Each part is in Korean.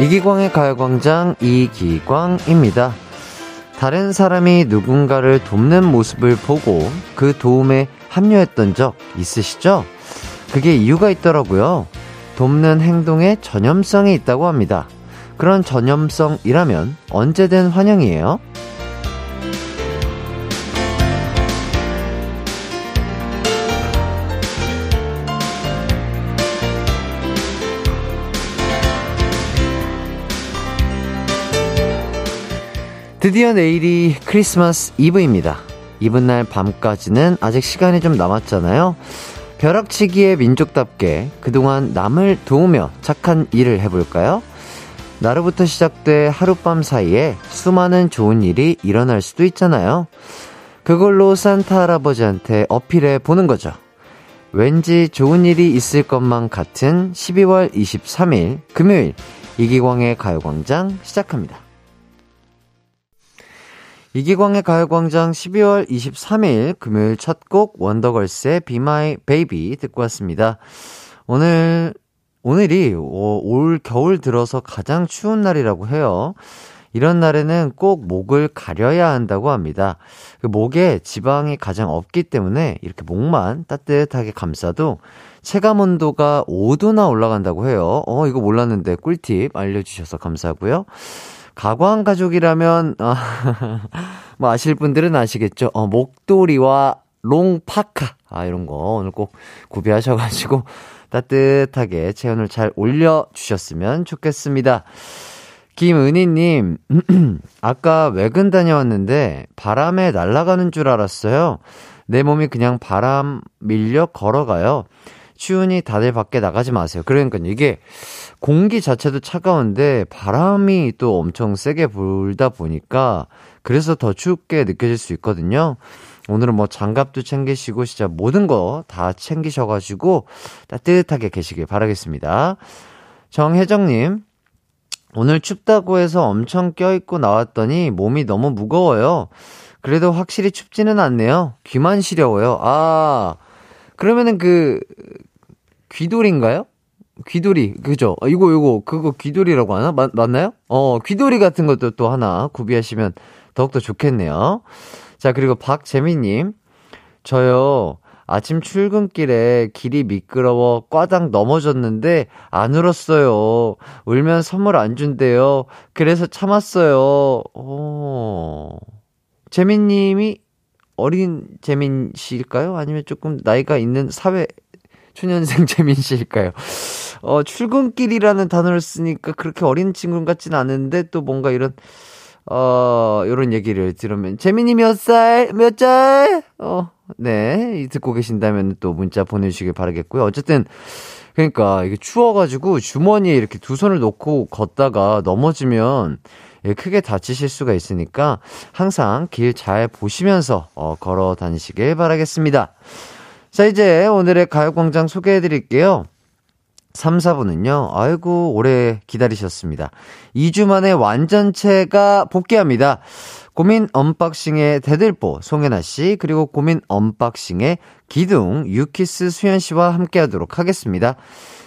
이기광의 가요광장 이기광입니다. 다른 사람이 누군가를 돕는 모습을 보고 그 도움에 합류했던 적 있으시죠? 그게 이유가 있더라고요. 돕는 행동에 전염성이 있다고 합니다. 그런 전염성이라면 언제든 환영이에요. 드디어 내일이 크리스마스 이브입니다. 이브날 밤까지는 아직 시간이 좀 남았잖아요. 벼락치기의 민족답게 그동안 남을 도우며 착한 일을 해볼까요? 나로부터 시작돼 하룻밤 사이에 수많은 좋은 일이 일어날 수도 있잖아요. 그걸로 산타 할아버지한테 어필해 보는 거죠. 왠지 좋은 일이 있을 것만 같은 12월 23일 금요일 이기광의 가요광장 시작합니다. 이기광의 가요광장 12월 23일 금요일 첫 곡 원더걸스의 Be My Baby 듣고 왔습니다. 오늘, 오늘이 올 겨울 들어서 가장 추운 날이라고 해요. 이런 날에는 꼭 목을 가려야 한다고 합니다. 그 목에 지방이 가장 없기 때문에 이렇게 목만 따뜻하게 감싸도 체감 온도가 5도나 올라간다고 해요. 어, 이거 몰랐는데 꿀팁 알려주셔서 감사하고요. 가광 가족이라면, 어, 뭐 아실 분들은 아시겠죠? 어, 목도리와 롱파카. 아, 이런 거 오늘 꼭 구비하셔가지고 따뜻하게 체온을 잘 올려주셨으면 좋겠습니다. 김은희님, 아까 외근 다녀왔는데 바람에 날아가는 줄 알았어요. 내 몸이 그냥 바람 밀려 걸어가요. 추우니 다들 밖에 나가지 마세요. 그러니까 이게 공기 자체도 차가운데 바람이 또 엄청 세게 불다 보니까 그래서 더 춥게 느껴질 수 있거든요. 오늘은 뭐 장갑도 챙기시고 진짜 모든 거 다 챙기셔가지고 따뜻하게 계시길 바라겠습니다. 정혜정님, 오늘 춥다고 해서 엄청 껴입고 나왔더니 몸이 너무 무거워요. 그래도 확실히 춥지는 않네요. 귀만 시려워요. 아, 그러면은 그, 귀돌인가요? 귀돌이, 그죠? 아, 이거, 이거, 그거 귀돌이라고 하나? 맞, 맞나요? 어, 귀돌이 같은 것도 또 하나 구비하시면 더욱더 좋겠네요. 자, 그리고 박재민님. 저요, 아침 출근길에 길이 미끄러워 꽈당 넘어졌는데 안 울었어요. 울면 선물 안 준대요. 그래서 참았어요. 어. 재민님이 어린 재민 씨일까요? 아니면 조금 나이가 있는 사회 초년생 재민 씨일까요? 어, 출근길이라는 단어를 쓰니까 그렇게 어린 친구 같진 않은데 또 뭔가 이런, 어, 요런 얘기를 들으면, 재민이 몇 살? 몇 살? 어, 네. 듣고 계신다면 또 문자 보내 주시길 바라겠고요. 어쨌든, 그러니까 이게 추워 가지고 주머니에 이렇게 두 손을 넣고 걷다가 넘어지면 예, 크게 다치실 수가 있으니까 항상 길 잘 보시면서 어, 걸어 다니시길 바라겠습니다. 자, 이제 오늘의 가요광장 소개해 드릴게요. 3, 4부는요, 아이고, 오래 기다리셨습니다. 2주 만에 완전체가 복귀합니다. 고민 unboxing의 대들보 송혜나 씨, 그리고 고민 unboxing의 기둥 유키스 수현 씨와 함께 하도록 하겠습니다.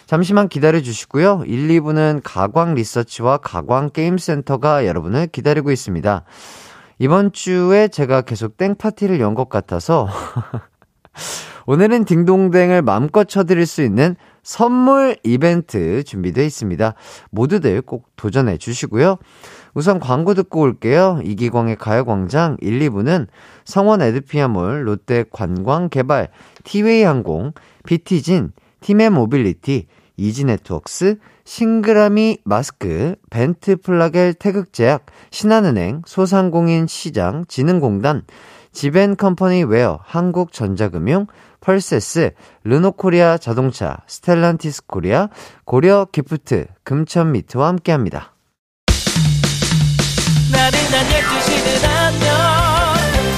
잠시만 기다려 주시고요. 1, 2부는 가광 리서치와 가광 게임센터가 여러분을 기다리고 있습니다. 이번 주에 제가 계속 땡파티를 연 것 같아서 오늘은 딩동댕을 마음껏 쳐드릴 수 있는 선물 이벤트 준비되어 있습니다. 모두들 꼭 도전해 주시고요. 우선 광고 듣고 올게요. 이기광의 가요광장 1, 2부는 성원 에드피아몰, 롯데 관광개발, 티웨이 항공, 비티진, 팀의 모빌리티, 이지네트웍스, 싱그라미 마스크, 벤트 플라겔 태극제약, 신한은행, 소상공인 시장, 진흥공단, 지벤컴퍼니 웨어, 한국전자금융, 펄세스, 르노코리아 자동차, 스텔란티스 코리아, 고려 기프트, 금천미트와 함께합니다. 나른한 12시는 안녕.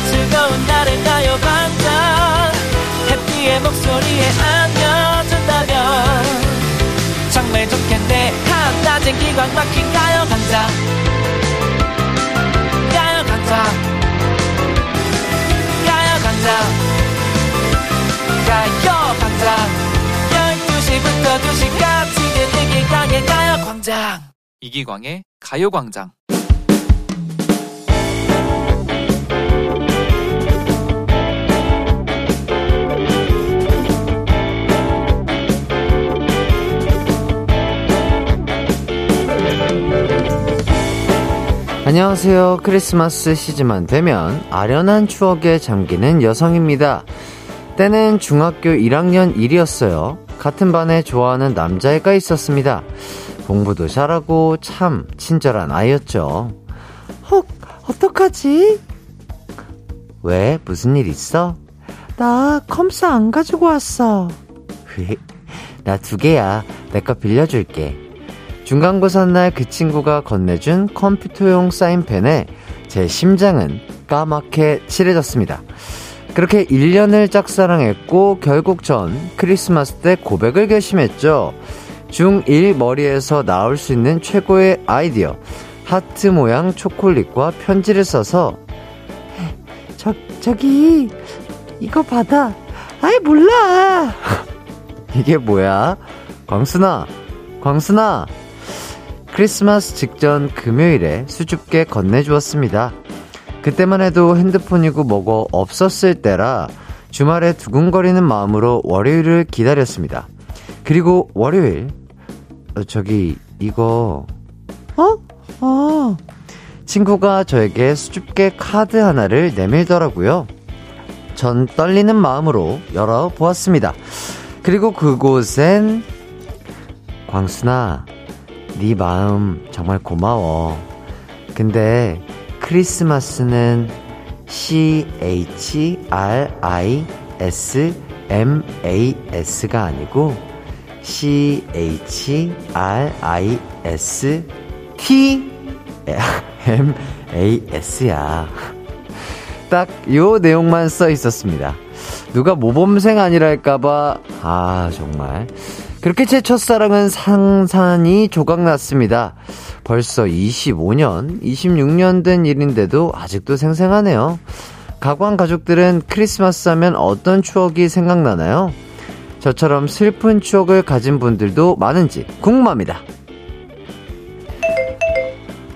즐거운 날을 가요 반짝. 해피의 목소리에 안겨준다면. 정말 좋겠네. 한낮엔 기광 막힌 가요 강자 가요 광장 12시부터 2시까지 들리기 강의 가요광장 이기광의 가요광장. 안녕하세요. 크리스마스 시즌만 되면 아련한 추억에 잠기는 여성입니다. 때는 중학교 1학년 1이었어요. 같은 반에 좋아하는 남자애가 있었습니다. 공부도 잘하고 참 친절한 아이였죠. 헉, 어떡하지? 왜? 무슨 일 있어? 나 컴스 안 가지고 왔어. 나 두 개야. 내 거 빌려줄게. 중간고사 날 그 친구가 건네준 컴퓨터용 사인펜에 제 심장은 까맣게 칠해졌습니다. 그렇게 1년을 짝사랑했고 결국 전 크리스마스 때 고백을 결심했죠. 중1 머리에서 나올 수 있는 최고의 아이디어. 하트 모양 초콜릿과 편지를 써서 저, 저기 이거 받아. 아이 몰라. 이게 뭐야? 광순아. 광순아. 크리스마스 직전 금요일에 수줍게 건네주었습니다. 그때만 해도 핸드폰이고 뭐고 없었을 때라 주말에 두근거리는 마음으로 월요일을 기다렸습니다. 그리고 월요일, 어, 저기, 이거, 어? 어. 친구가 저에게 수줍게 카드 하나를 내밀더라고요. 전 떨리는 마음으로 열어보았습니다. 그리고 그곳엔, 광순아, 네 마음 정말 고마워. 근데 크리스마스는 C-H-R-I-S-M-A-S가 아니고 C-H-R-I-S-T-M-A-S야. 딱 요 내용만 써 있었습니다. 누가 모범생 아니랄까봐, 아, 정말. 그렇게 제 첫사랑은 상산이 조각났습니다. 벌써 25년, 26년 된 일인데도 아직도 생생하네요. 가관 가족들은 크리스마스 하면 어떤 추억이 생각나나요? 저처럼 슬픈 추억을 가진 분들도 많은지 궁금합니다.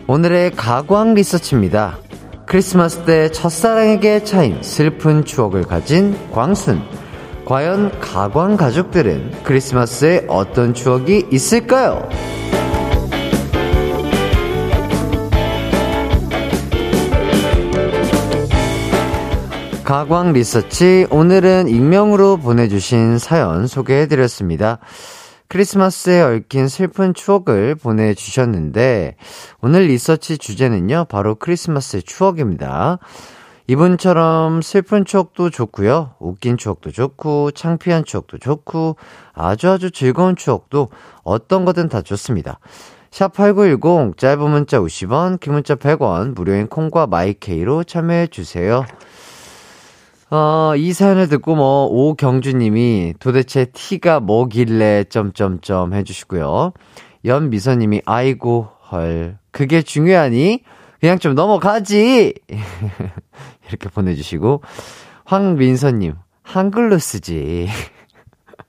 오늘의 가광 리서치입니다. 크리스마스 때 첫사랑에게 차인 슬픈 추억을 가진 광순. 과연 가광 가족들은 크리스마스에 어떤 추억이 있을까요? 가광 리서치 오늘은 익명으로 보내주신 사연 소개해드렸습니다. 크리스마스에 얽힌 슬픈 추억을 보내주셨는데 오늘 리서치 주제는요 바로 크리스마스의 추억입니다. 이분처럼 슬픈 추억도 좋고요. 웃긴 추억도 좋고 창피한 추억도 좋고 아주 아주 즐거운 추억도 어떤 거든 다 좋습니다. 샵8910 짧은 문자 50원 긴 문자 100원 무료인 콩과 마이케이로 참여해 주세요. 어, 이 사연을 듣고 뭐 오경주 님이 도대체 티가 뭐길래 점점점 해 주시고요. 연미선 님이 아이고 헐 그게 중요하니 그냥 좀 넘어가지 이렇게 보내주시고, 황민서님, 한글로 쓰지.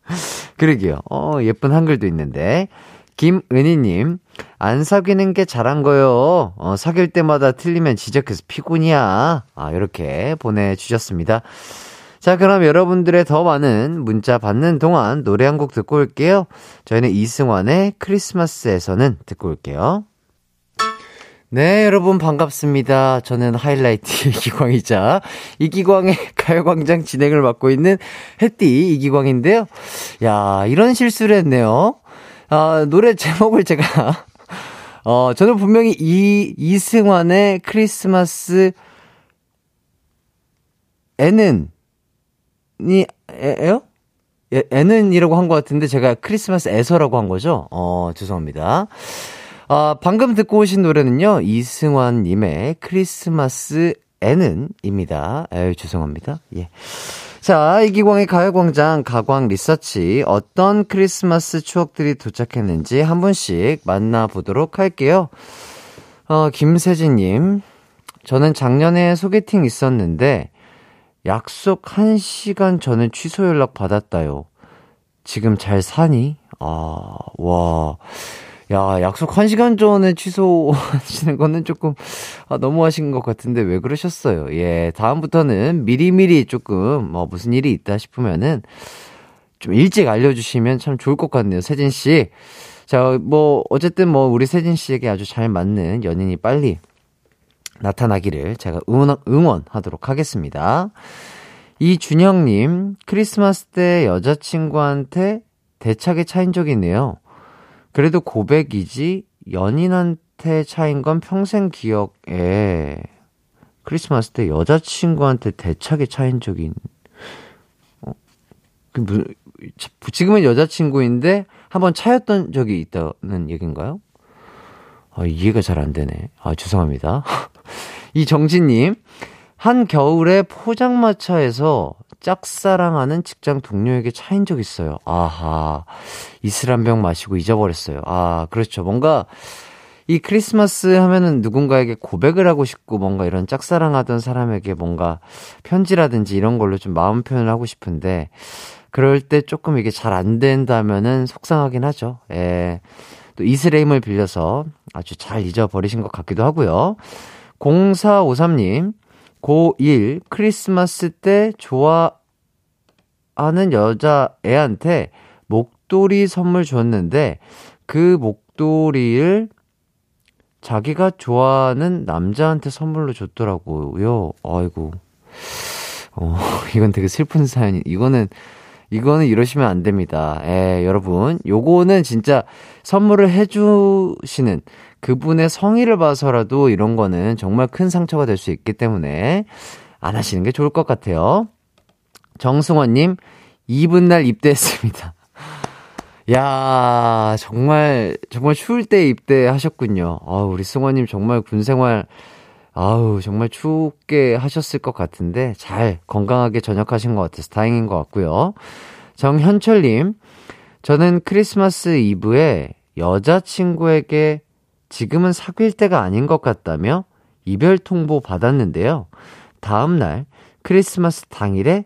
그러게요. 어, 예쁜 한글도 있는데. 김은희님, 안 사귀는 게 잘한 거요. 어, 사귈 때마다 틀리면 지적해서 피곤이야. 아, 이렇게 보내주셨습니다. 자, 그럼 여러분들의 더 많은 문자 받는 동안 노래 한 곡 듣고 올게요. 저희는 이승환의 크리스마스에서는 듣고 올게요. 네, 여러분 반갑습니다. 저는 하이라이트 이기광이자 이기광의 가요광장 진행을 맡고 있는 햇띠 이기광인데요. 야, 이런 실수를 했네요. 아, 노래 제목을 제가, 어, 저는 분명히 이, 이승환의 크리스마스 애는, 이, 에, 에 애는이라고 한 것 같은데 제가 크리스마스 에서라고 한 거죠? 어, 죄송합니다. 아, 방금 듣고 오신 노래는요, 이승환님의 크리스마스 에는입니다. 에이, 죄송합니다. 예. 자, 이기광의 가요광장 가광 리서치 어떤 크리스마스 추억들이 도착했는지 한 분씩 만나보도록 할게요. 어, 김세진님, 저는 작년에 소개팅 있었는데 약속 1시간 전에 취소 연락 받았다요. 지금 잘 사니? 아, 와. 야, 약속 1시간 전에 취소하시는 거는 조금, 아, 너무하신 것 같은데 왜 그러셨어요? 예, 다음부터는 미리미리 조금, 뭐, 무슨 일이 있다 싶으면은, 좀 일찍 알려주시면 참 좋을 것 같네요, 세진 씨. 자, 뭐, 어쨌든 뭐, 우리 세진 씨에게 아주 잘 맞는 연인이 빨리 나타나기를 제가 응원, 응원하도록 하겠습니다. 이준영님, 크리스마스 때 여자친구한테 대차게 차인 적이 있네요. 그래도 고백이지, 연인한테 차인 건 평생 기억에, 크리스마스 때 여자친구한테 대차게 차인 있... 어? 그 무슨, 지금은 여자친구인데, 한번 차였던 적이 있다는 얘기인가요? 아, 이해가 잘 안 되네. 아, 죄송합니다. 이 정진님, 한 겨울에 포장마차에서 짝사랑하는 직장 동료에게 차인 적 있어요. 아하. 이슬 한 병 마시고 잊어버렸어요. 아, 그렇죠. 뭔가 이 크리스마스 하면은 누군가에게 고백을 하고 싶고 뭔가 이런 짝사랑하던 사람에게 뭔가 편지라든지 이런 걸로 좀 마음 표현을 하고 싶은데 그럴 때 조금 이게 잘 안 된다면은 속상하긴 하죠. 예. 또 이슬의 힘을 빌려서 아주 잘 잊어버리신 것 같기도 하고요. 0453님, 고1 크리스마스 때 좋아하는 여자애한테 목도리 선물 줬는데 그 목도리를 자기가 좋아하는 남자한테 선물로 줬더라고요. 아이고. 어, 이건 되게 슬픈 사연이, 이거는, 이거는 이러시면 안 됩니다. 예, 여러분. 요거는 진짜 선물을 해주시는 그분의 성의를 봐서라도 이런 거는 정말 큰 상처가 될 수 있기 때문에 안 하시는 게 좋을 것 같아요. 정승원님, 2분 날 입대했습니다. 야 정말, 정말 추울 때 입대하셨군요. 아 우리 승원님 정말 군 생활, 아우, 정말 춥게 하셨을 것 같은데, 잘 건강하게 전역하신 것 같아서 다행인 것 같고요. 정현철님, 저는 크리스마스 이브에 여자친구에게 지금은 사귈 때가 아닌 것 같다며 이별 통보 받았는데요. 다음날 크리스마스 당일에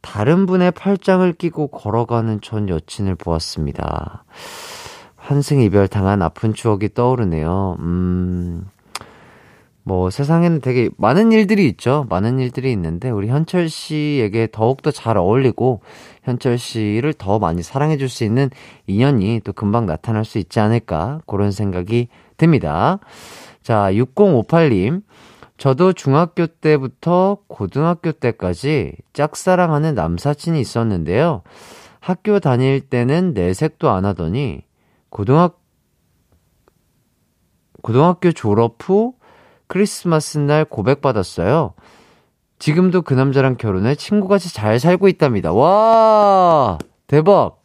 다른 분의 팔짱을 끼고 걸어가는 전 여친을 보았습니다. 환승 이별 당한 아픈 추억이 떠오르네요. 음, 뭐 세상에는 되게 많은 일들이 있죠. 많은 일들이 있는데 우리 현철 씨에게 더욱더 잘 어울리고 현철 씨를 더 많이 사랑해 줄 수 있는 인연이 또 금방 나타날 수 있지 않을까 그런 생각이 듭니다. 자, 6058님. 저도 중학교 때부터 고등학교 때까지 짝사랑하는 남사친이 있었는데요. 학교 다닐 때는 내색도 안 하더니 고등학 고등학교 졸업 후 크리스마스 날 고백받았어요. 지금도 그 남자랑 결혼해 친구같이 잘 살고 있답니다. 와! 대박!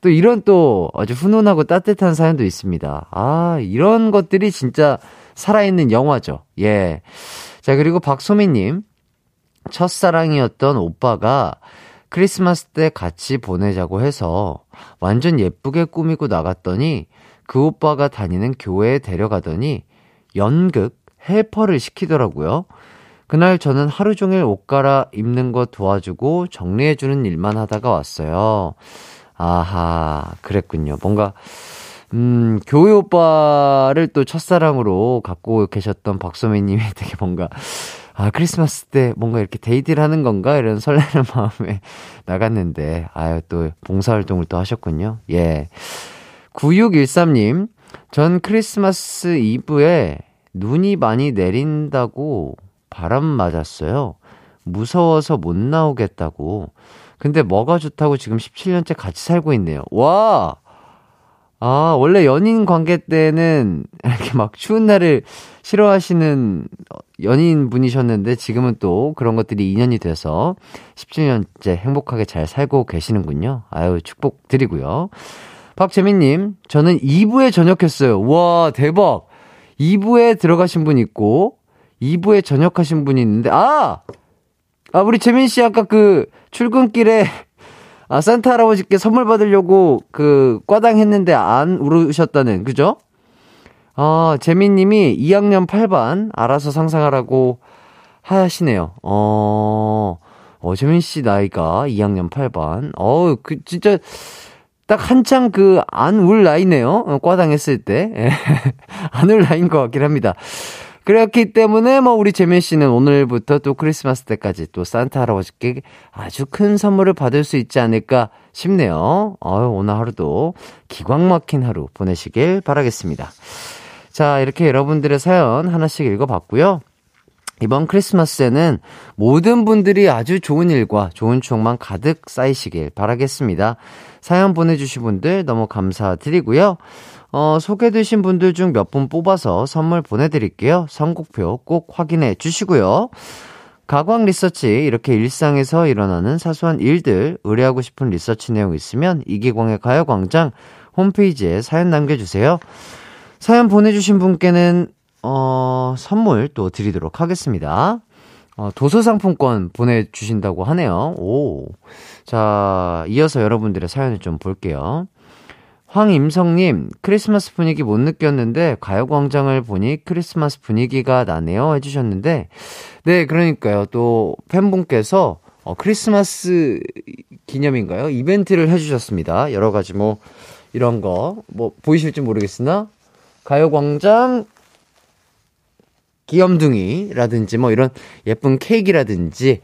또 이런 또 아주 훈훈하고 따뜻한 사연도 있습니다. 아, 이런 것들이 진짜 살아있는 영화죠. 예. 자, 그리고 박소민님. 첫사랑이었던 오빠가 크리스마스 때 같이 보내자고 해서 완전 예쁘게 꾸미고 나갔더니 그 오빠가 다니는 교회에 데려가더니 연극 helper를 시키더라고요. 그날 저는 하루 종일 옷 갈아 입는 거 도와주고 정리해주는 일만 하다가 왔어요. 아하, 그랬군요. 뭔가, 음, 교회 오빠를 또 첫사랑으로 갖고 계셨던 박소매님이 되게 뭔가, 아, 크리스마스 때 뭔가 이렇게 데이트를 하는 건가? 이런 설레는 마음에 나갔는데, 아유, 또 봉사활동을 또 하셨군요. 예. 9613님, 전 크리스마스 이브에 눈이 많이 내린다고 바람 맞았어요. 무서워서 못 나오겠다고. 근데 뭐가 좋다고 지금 17년째 같이 살고 있네요. 와! 아, 원래 연인 관계 때는 이렇게 막 추운 날을 싫어하시는 연인 분이셨는데 지금은 또 그런 것들이 인연이 돼서 17년째 행복하게 잘 살고 계시는군요. 아유, 축복드리고요. 박재민님, 저는 2부에 전역했어요. 와, 대박! 2부에 들어가신 분 있고, 2부에 전역하신 분이 있는데, 아! 아, 우리 재민 씨 아까 그 출근길에 아, 산타 할아버지께 선물 받으려고 그 과당 했는데 안 울으셨다는, 그죠? 아, 재민 님이 2학년 8반 알아서 상상하라고 하시네요. 어, 어, 재민 씨 나이가 2학년 8반. 어, 그, 진짜, 딱 한창 그 안 울 나이네요. 어, 과당했을 때. 예. 안울 나인 것 같긴 합니다. 그렇기 때문에 뭐 우리 재민 씨는 오늘부터 또 크리스마스 때까지 또 산타 할아버지께 아주 큰 선물을 받을 수 있지 않을까 싶네요. 어유 오늘 하루도 기광 막힌 하루 보내시길 바라겠습니다. 자, 이렇게 여러분들의 사연 하나씩 읽어봤고요. 이번 크리스마스에는 모든 분들이 아주 좋은 일과 좋은 추억만 가득 쌓이시길 바라겠습니다. 사연 보내주신 분들 너무 감사드리고요. 어, 소개되신 분들 중 몇 분 뽑아서 선물 보내드릴게요. 선곡표 꼭 확인해 주시고요. 가광 리서치 이렇게 일상에서 일어나는 사소한 일들 의뢰하고 싶은 리서치 내용 있으면 이기광의 가요광장 홈페이지에 사연 남겨주세요. 사연 보내주신 분께는 어, 선물 또 드리도록 하겠습니다. 어, 도서상품권 보내주신다고 하네요. 오. 자, 이어서 여러분들의 사연을 좀 볼게요. 황임성님, 크리스마스 분위기 못 느꼈는데, 가요광장을 보니 크리스마스 분위기가 나네요. 해주셨는데, 네, 그러니까요. 또, 팬분께서, 어, 크리스마스 기념인가요? 이벤트를 해주셨습니다. 여러 가지 뭐, 이런 거, 뭐, 보이실지 모르겠으나, 가요광장 귀염둥이라든지 뭐 이런 예쁜 케이크라든지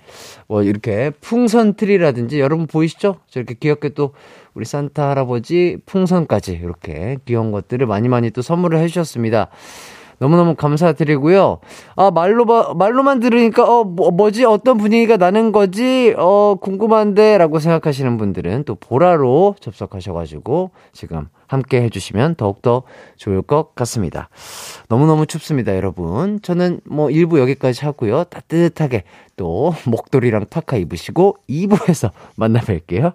뭐 이렇게 풍선 트리라든지 여러분 보이시죠? 저렇게 귀엽게 또 우리 산타 할아버지 풍선까지 이렇게 귀여운 것들을 많이 많이 또 선물을 해주셨습니다. 너무너무 감사드리고요. 아, 말로, 말로만 들으니까, 어, 뭐, 뭐지? 어떤 분위기가 나는 거지? 어, 궁금한데? 라고 생각하시는 분들은 또 보라로 접속하셔가지고 지금 함께 해주시면 더욱더 좋을 것 같습니다. 너무너무 춥습니다, 여러분. 저는 뭐 1부 여기까지 하고요. 따뜻하게 또 목도리랑 파카 입으시고 2부에서 만나 뵐게요.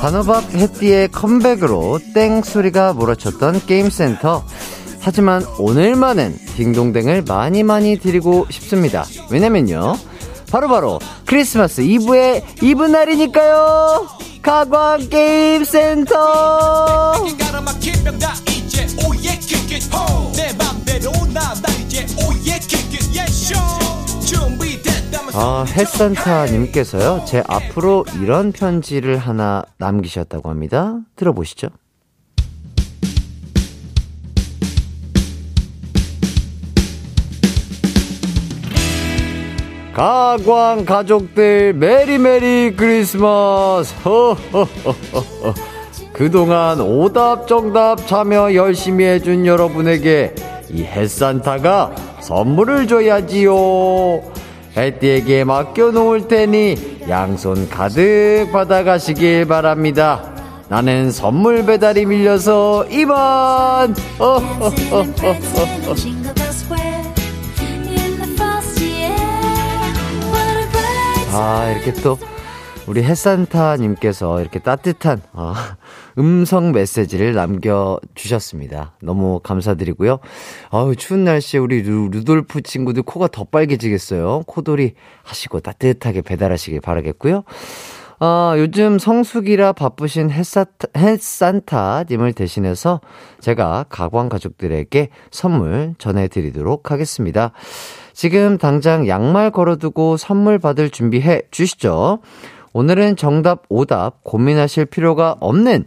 단호박 해띠의 컴백으로 땡 소리가 몰아쳤던 게임센터. 하지만 오늘만은 딩동댕을 많이 많이 드리고 싶습니다. 왜냐면요. 바로바로 바로 크리스마스 이브의 이브 날이니까요. 가광 게임 센터. 아, 햇산타님께서요, 제 앞으로 이런 편지를 하나 남기셨다고 합니다. 들어보시죠. 가광 가족들 메리메리 크리스마스. 그동안 오답 정답 참여 열심히 해준 여러분에게 이 햇산타가 선물을 줘야지요 해띠에게 맡겨놓을 테니 양손 가득 받아가시길 바랍니다. 나는 선물 배달이 밀려서 이만. 아, 이렇게 또 우리 햇산타님께서 이렇게 따뜻한 어, 음성 메시지를 남겨주셨습니다. 너무 감사드리고요. 아우, 추운 날씨에 우리 루, 루돌프 친구들 코가 더 빨개지겠어요. 코돌이 하시고 따뜻하게 배달하시길 바라겠고요. 어, 요즘 성수기라 바쁘신 햇사타, 햇산타님을 대신해서 제가 가광 가족들에게 선물 전해드리도록 하겠습니다. 지금 당장 양말 걸어두고 선물 받을 준비해 주시죠. 오늘은 정답, 오답 고민하실 필요가 없는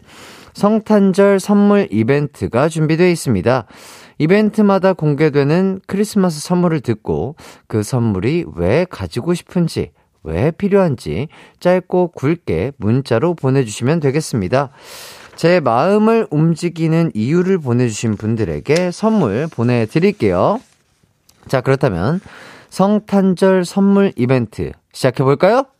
성탄절 선물 이벤트가 준비되어 있습니다. 이벤트마다 공개되는 크리스마스 선물을 듣고 그 선물이 왜 가지고 싶은지, 왜 필요한지 짧고 굵게 문자로 보내주시면 되겠습니다. 제 마음을 움직이는 이유를 보내주신 분들에게 선물 보내드릴게요. 자, 그렇다면 성탄절 선물 이벤트 시작해볼까요?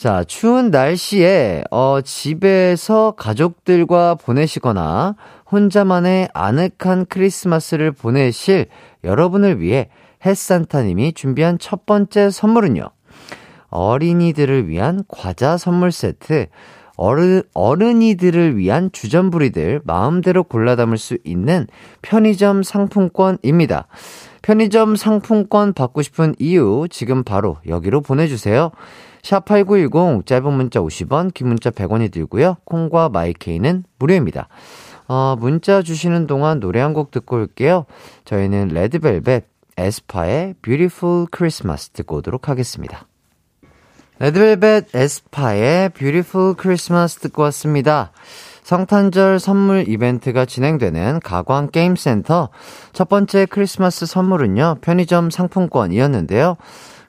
자, 추운 날씨에, 어, 집에서 가족들과 보내시거나 혼자만의 아늑한 크리스마스를 보내실 여러분을 위해 햇산타님이 준비한 첫 번째 선물은요. 어린이들을 위한 과자 선물 세트, 어른, 어른이들을 위한 주전부리들 마음대로 골라 담을 수 있는 편의점 상품권입니다. 편의점 상품권 받고 싶은 이유 지금 바로 여기로 보내주세요. 샵8910 짧은 문자 50원, 긴 문자 100원이 들고요. 콩과 마이케이는 무료입니다. 어, 문자 주시는 동안 노래 한 곡 듣고 올게요. 저희는 레드벨벳 에스파의 Beautiful Christmas 듣고 오도록 하겠습니다. 레드벨벳 에스파의 Beautiful Christmas 듣고 왔습니다. 성탄절 선물 이벤트가 진행되는 가광 게임센터 첫 번째 크리스마스 선물은요, 편의점 상품권이었는데요.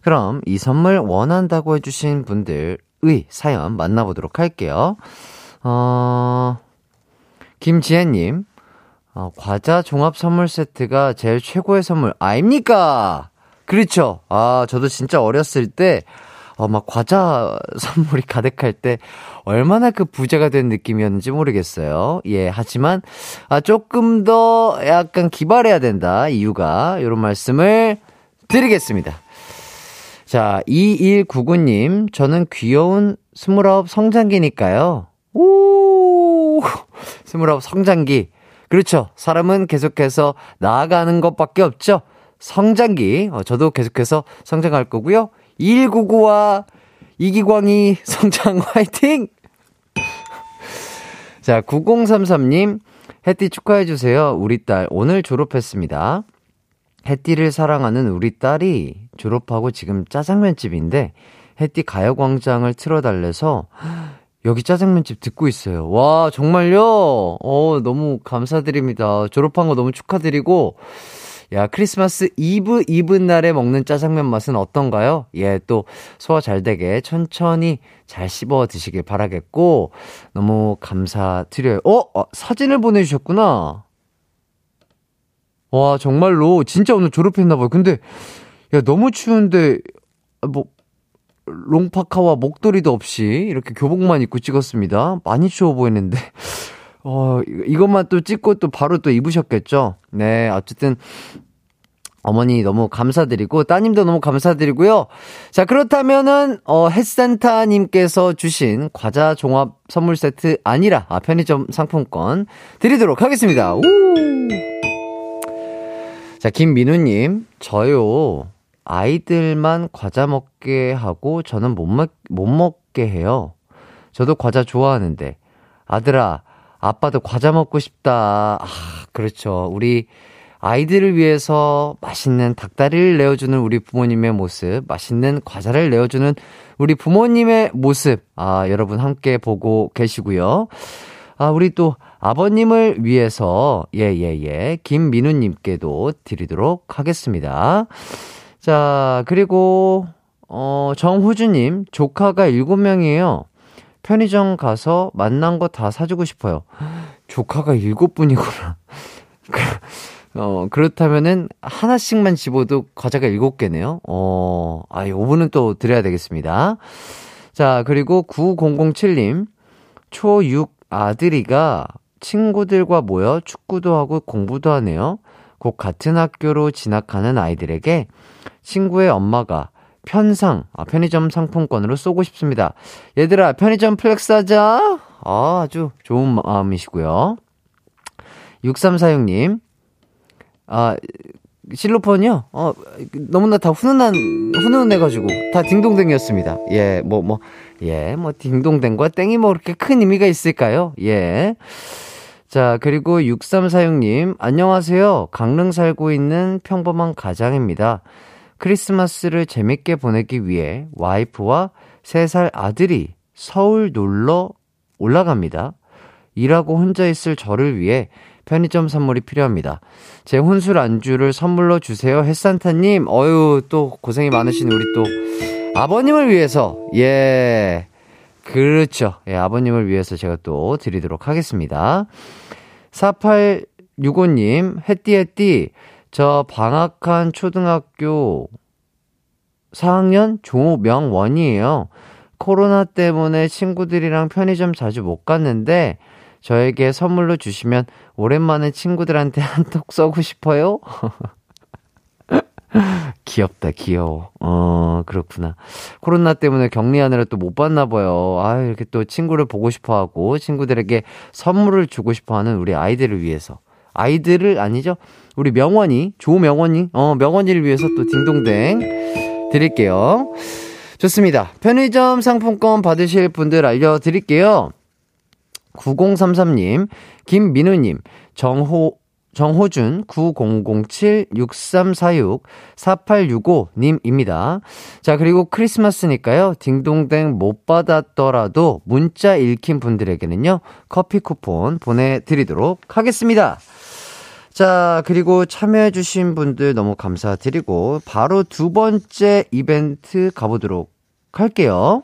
그럼 이 선물 원한다고 해주신 분들의 사연 만나보도록 할게요. 어, 김지혜님, 어, 과자 종합 선물 세트가 제일 최고의 선물, 아닙니까? 그렇죠. 아, 저도 진짜 어렸을 때, 어, 막 과자 선물이 가득할 때 얼마나 그 부자가 된 느낌이었는지 모르겠어요. 예, 하지만, 아, 조금 더 약간 기발해야 된다. 이유가, 이런 말씀을 드리겠습니다. 자, 2199님, 저는 귀여운 29 성장기니까요. 오! 29 성장기. 그렇죠. 사람은 계속해서 나아가는 것밖에 없죠. 성장기. 어, 저도 계속해서 성장할 거고요. 2199와 이기광이 성장 화이팅! 자, 9033님, 혜띠 축하해주세요. 우리 딸 오늘 졸업했습니다. 혜띠를 사랑하는 우리 딸이 졸업하고 지금 짜장면집인데 혜띠 가요광장을 틀어달래서 여기 짜장면집 듣고 있어요. 와, 정말요? 어, 너무 감사드립니다. 졸업한 거 너무 축하드리고, 야, 크리스마스 이브, 이브 날에 먹는 짜장면 맛은 어떤가요? 예, 또 소화 잘 되게 천천히 잘 씹어 드시길 바라겠고, 너무 감사드려요. 어? 어 사진을 보내주셨구나. 와, 정말로, 진짜 오늘 졸업했나 봐요. 근데, 야, 너무 추운데, 뭐, 롱파카와 목도리도 없이 이렇게 교복만 입고 찍었습니다. 많이 추워 보이는데. 어, 이것만 또 찍고 또 바로 또 입으셨겠죠? 네, 어쨌든, 어머니 너무 감사드리고, 따님도 너무 감사드리고요. 자, 그렇다면은, 어, 햇센타님께서 주신 과자 종합 선물 세트 아니라, 아, 편의점 상품권 드리도록 하겠습니다. 우! 자, 김민우님, 저요, 아이들만 과자 먹게 하고 저는 못, 먹, 못 먹게 해요. 저도 과자 좋아하는데, 아들아, 아빠도 과자 먹고 싶다. 아, 그렇죠. 우리 아이들을 위해서 맛있는 닭다리를 내어주는 우리 부모님의 모습, 맛있는 과자를 내어주는 우리 부모님의 모습, 아, 여러분 함께 보고 계시고요. 아, 우리 또 아버님을 위해서, 예, 예, 예, 김민우님께도 드리도록 하겠습니다. 자, 그리고, 어, 정후주님, 조카가 7명이에요. 편의점 가서 만난 거 다 사주고 싶어요. 조카가 7분이구나. 어, 그렇다면은 하나씩만 집어도 과자가 7개네요. 어, 아, 요분은 또 드려야 되겠습니다. 자, 그리고 9007님, 초6 아들이가 친구들과 모여 축구도 하고 공부도 하네요. 곧 같은 학교로 진학하는 아이들에게 친구의 엄마가 편상, 아, 편의점 상품권으로 쏘고 싶습니다. 얘들아, 편의점 flex 하자! 아, 아주 좋은 마음이시고요. 6346님, 아, 실로폰이요? 어, 너무나 다 훈훈한, 훈훈해가지고, 다 딩동댕이었습니다. 예, 뭐, 뭐, 예, 뭐, 딩동댕과 땡이 뭐, 그렇게 큰 의미가 있을까요? 예. 자, 그리고 6346님, 안녕하세요. 강릉 살고 있는 평범한 가장입니다. 크리스마스를 재밌게 보내기 위해 와이프와 3살 아들이 서울 놀러 올라갑니다. 일하고 혼자 있을 저를 위해 편의점 선물이 필요합니다. 제 혼술 안주를 선물로 주세요. 햇산타님, 어유, 또 고생이 많으신 우리 또 아버님을 위해서, 예. 그렇죠. 예, 아버님을 위해서 제가 또 드리도록 하겠습니다. 4865님, 햇띠햇띠, 저 방학한 초등학교 4학년 조명원이에요. 코로나 때문에 친구들이랑 편의점 자주 못 갔는데 저에게 선물로 주시면 오랜만에 친구들한테 한턱 쏘고 싶어요. 귀엽다, 귀여워. 어, 그렇구나. 코로나 때문에 격리하느라 또 못 봤나 봐요. 아, 이렇게 또 친구를 보고 싶어 하고 친구들에게 선물을 주고 싶어 하는 우리 아이들을 위해서. 아이들을 아니죠? 우리 명원이, 조명원이, 어, 명원이를 위해서 또 딩동댕 드릴게요. 좋습니다. 편의점 상품권 받으실 분들 알려드릴게요. 9033님, 김민우님, 정호, 정호준 9007-6346-4865님입니다. 자, 그리고 크리스마스니까요. 딩동댕 못 받았더라도 문자 읽힌 분들에게는요. 커피 쿠폰 보내드리도록 하겠습니다. 자, 그리고 참여해주신 분들 너무 감사드리고, 바로 두 번째 이벤트 가보도록 할게요.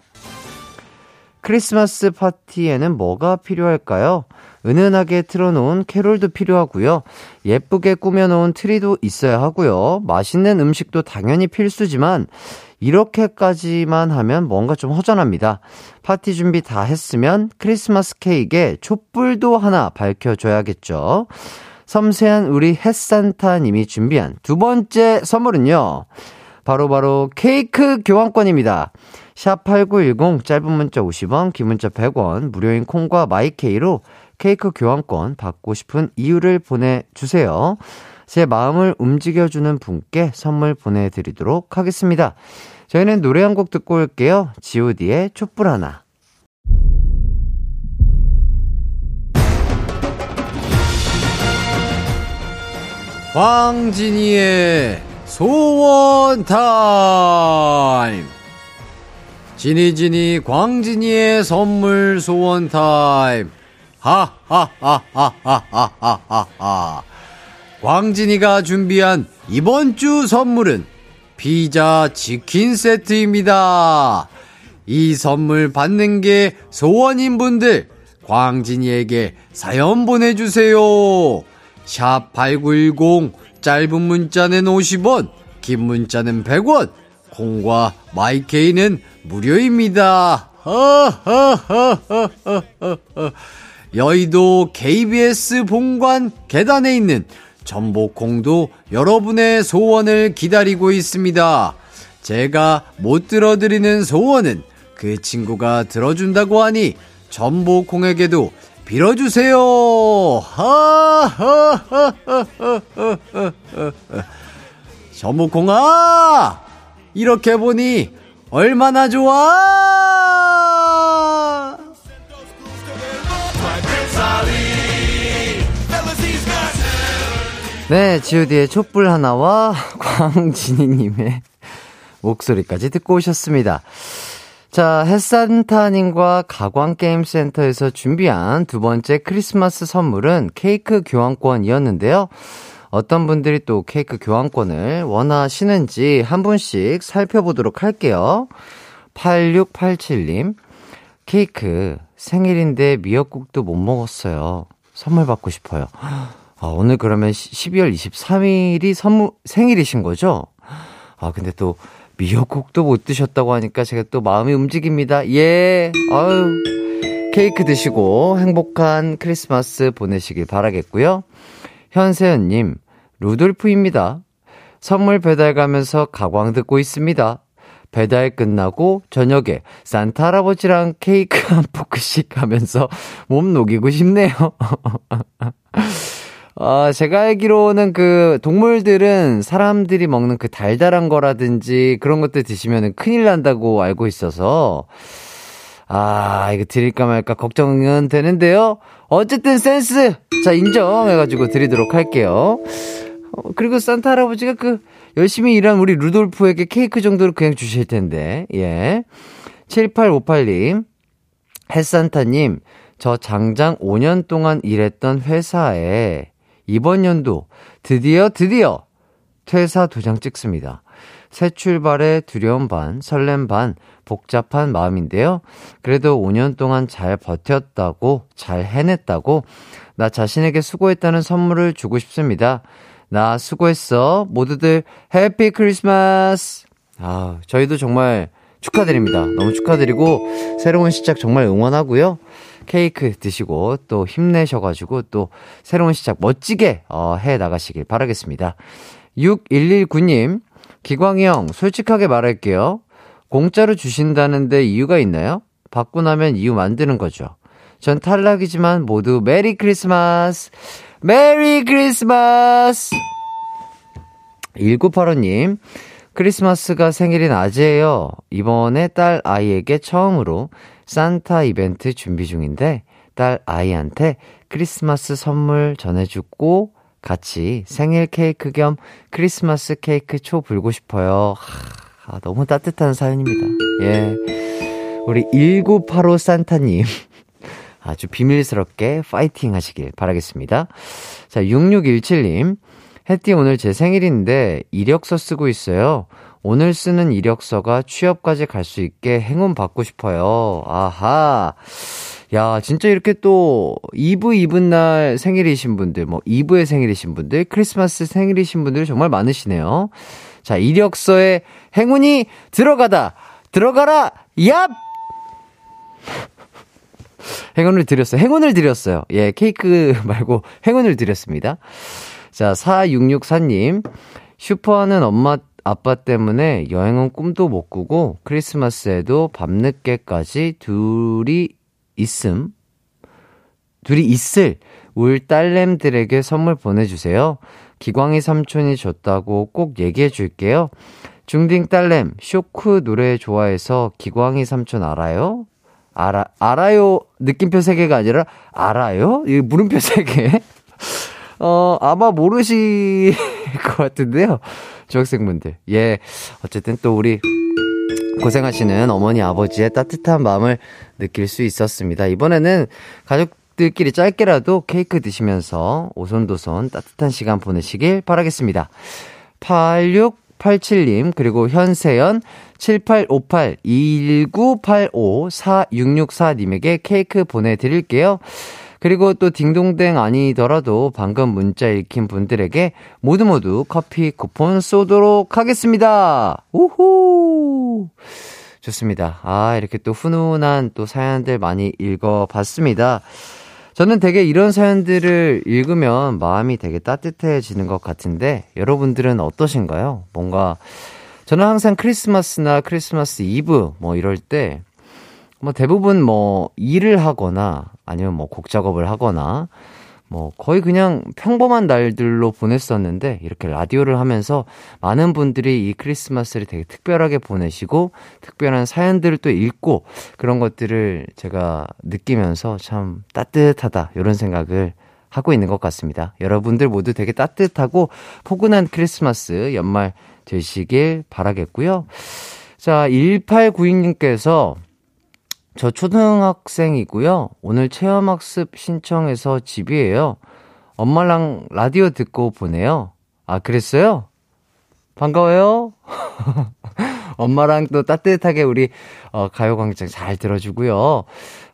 크리스마스 파티에는 뭐가 필요할까요? 은은하게 틀어놓은 캐롤도 필요하고요. 예쁘게 꾸며놓은 트리도 있어야 하고요. 맛있는 음식도 당연히 필수지만 이렇게까지만 하면 뭔가 좀 허전합니다. 파티 준비 다 했으면 크리스마스 케이크에 촛불도 하나 밝혀줘야겠죠. 섬세한 우리 햇산타님이 준비한 두 번째 선물은요. 바로바로 바로 케이크 교환권입니다. 샵8910 짧은 문자 50원, 긴 문자 100원, 무료인 콩과 마이케이로 케이크 교환권 받고 싶은 이유를 보내주세요. 제 마음을 움직여주는 분께 선물 보내드리도록 하겠습니다. 저희는 노래 한 곡 듣고 올게요. god의 촛불 하나. 광진이의 소원 타임! 지니지니 광진이의 선물 소원 타임! 하하하하하하하. 광진이가 준비한 이번 주 선물은 피자 치킨 세트입니다. 이 선물 받는 게 소원인 분들, 광진이에게 사연 보내주세요. 샵 8910, 짧은 문자는 50원, 긴 문자는 100원, 콩과 마이케이는 무료입니다. 여의도 KBS 본관 계단에 있는 전복콩도 여러분의 소원을 기다리고 있습니다. 제가 못 들어드리는 소원은 그 친구가 들어준다고 하니 전복콩에게도 빌어주세요. 전복콩아, 이렇게 보니 얼마나 좋아! 네, GOD의 촛불 하나와 광진이님의 목소리까지 듣고 오셨습니다. 자, 햇산타님과 가광게임센터에서 준비한 두 번째 크리스마스 선물은 케이크 교환권이었는데요. 어떤 분들이 또 케이크 교환권을 원하시는지 한 분씩 살펴보도록 할게요. 8687님, 케이크 생일인데 미역국도 못 먹었어요. 선물 받고 싶어요. 아, 오늘 그러면 12월 23일이 선물, 생일이신 거죠? 아, 근데 또 미역국도 못 드셨다고 하니까 제가 또 마음이 움직입니다. 예, 아유. 케이크 드시고 행복한 크리스마스 보내시길 바라겠고요. 현세연님, 루돌프입니다. 선물 배달 가면서 가광 듣고 있습니다. 배달 끝나고 저녁에 산타 할아버지랑 케이크 한 포크씩 하면서 몸 녹이고 싶네요. 아, 제가 알기로는 그 동물들은 사람들이 먹는 그 달달한 거라든지 그런 것들 드시면 큰일 난다고 알고 있어서 아, 이거 드릴까 말까 걱정은 되는데요. 어쨌든 센스! 자, 인정해가지고 드리도록 할게요. 어, 그리고 산타 할아버지가 그 열심히 일한 우리 루돌프에게 케이크 정도를 그냥 주실 텐데, 예. 7858님, 햇산타님, 저 장장 5년 동안 일했던 회사에 이번 연도 드디어 드디어 퇴사 도장 찍습니다. 새 출발에 두려움 반, 설렘 반, 복잡한 마음인데요. 그래도 5년 동안 잘 버텼다고, 잘 해냈다고, 나 자신에게 수고했다는 선물을 주고 싶습니다. 나 수고했어. 모두들 해피 크리스마스! 아, 저희도 정말 축하드립니다. 너무 축하드리고, 새로운 시작 정말 응원하고요. 케이크 드시고, 또 힘내셔가지고, 또 새로운 시작 멋지게, 어, 해 나가시길 바라겠습니다. 6119님, 기광이 형, 솔직하게 말할게요. 공짜로 주신다는데 이유가 있나요? 받고 나면 이유 만드는 거죠. 전 탈락이지만 모두 메리 크리스마스! 메리 크리스마스! 1985님, 크리스마스가 생일인 아재예요. 이번에 딸 아이에게 처음으로 산타 이벤트 준비 중인데, 딸 아이한테 크리스마스 선물 전해주고, 같이 생일 케이크 겸 크리스마스 케이크 초 불고 싶어요. 하, 아, 너무 따뜻한 사연입니다. 예. 우리 1985 산타님. 아주 비밀스럽게 파이팅 하시길 바라겠습니다. 자, 6617님. 혜띠 오늘 제 생일인데 이력서 쓰고 있어요. 오늘 쓰는 이력서가 취업까지 갈 수 있게 행운 받고 싶어요. 아하. 야, 진짜 이렇게 또 2부 입은 날 생일이신 분들, 뭐 2부의 생일이신 분들, 크리스마스 생일이신 분들 정말 많으시네요. 자, 이력서에 행운이 들어가다. 들어가라. 얍! 행운을 드렸어요. 행운을 드렸어요. 예, 케이크 말고 행운을 드렸습니다. 자, 4664님. 슈퍼하는 엄마, 아빠 때문에 여행은 꿈도 못 꾸고 크리스마스에도 밤늦게까지 둘이 있음. 둘이 있을 울 딸nem들에게 선물 보내주세요. 기광이 삼촌이 줬다고 꼭 얘기해 줄게요. 중딩 딸냄, 쇼크 노래 좋아해서 기광이 삼촌 알아요? 알아, 알아요. 느낌표 세 개가 아니라, 알아요? 이 물음표 세 개. 어, 아마 모르실 것 같은데요. 중학생분들. 예. 어쨌든 또 우리 고생하시는 어머니, 아버지의 따뜻한 마음을 느낄 수 있었습니다. 이번에는 가족들끼리 짧게라도 케이크 드시면서 오손도손 따뜻한 시간 보내시길 바라겠습니다. 86 87님, 그리고 현세연, 7858, 21985, 4664님에게 케이크 보내드릴게요. 그리고 또 딩동댕 아니더라도 방금 문자 읽힌 분들에게 모두 모두 커피 쿠폰 쏘도록 하겠습니다. 우후! 좋습니다. 아, 이렇게 또 훈훈한 또 사연들 많이 읽어봤습니다. 저는 되게 이런 사연들을 읽으면 마음이 되게 따뜻해지는 것 같은데 여러분들은 어떠신가요? 뭔가 저는 항상 크리스마스나 크리스마스 이브 뭐 이럴 때 뭐 대부분 뭐 일을 하거나 아니면 뭐 곡 작업을 하거나 뭐 거의 그냥 평범한 날들로 보냈었는데 이렇게 라디오를 하면서 많은 분들이 이 크리스마스를 되게 특별하게 보내시고 특별한 사연들을 또 읽고 그런 것들을 제가 느끼면서 참 따뜻하다 이런 생각을 하고 있는 것 같습니다. 여러분들 모두 되게 따뜻하고 포근한 크리스마스 연말 되시길 바라겠고요. 자, 1892님께서 저 초등학생이고요. 오늘 체험학습 신청해서 집이에요. 엄마랑 라디오 듣고 보내요. 아, 그랬어요? 반가워요. 엄마랑 또 따뜻하게 우리 어, 가요광장 잘 들어주고요.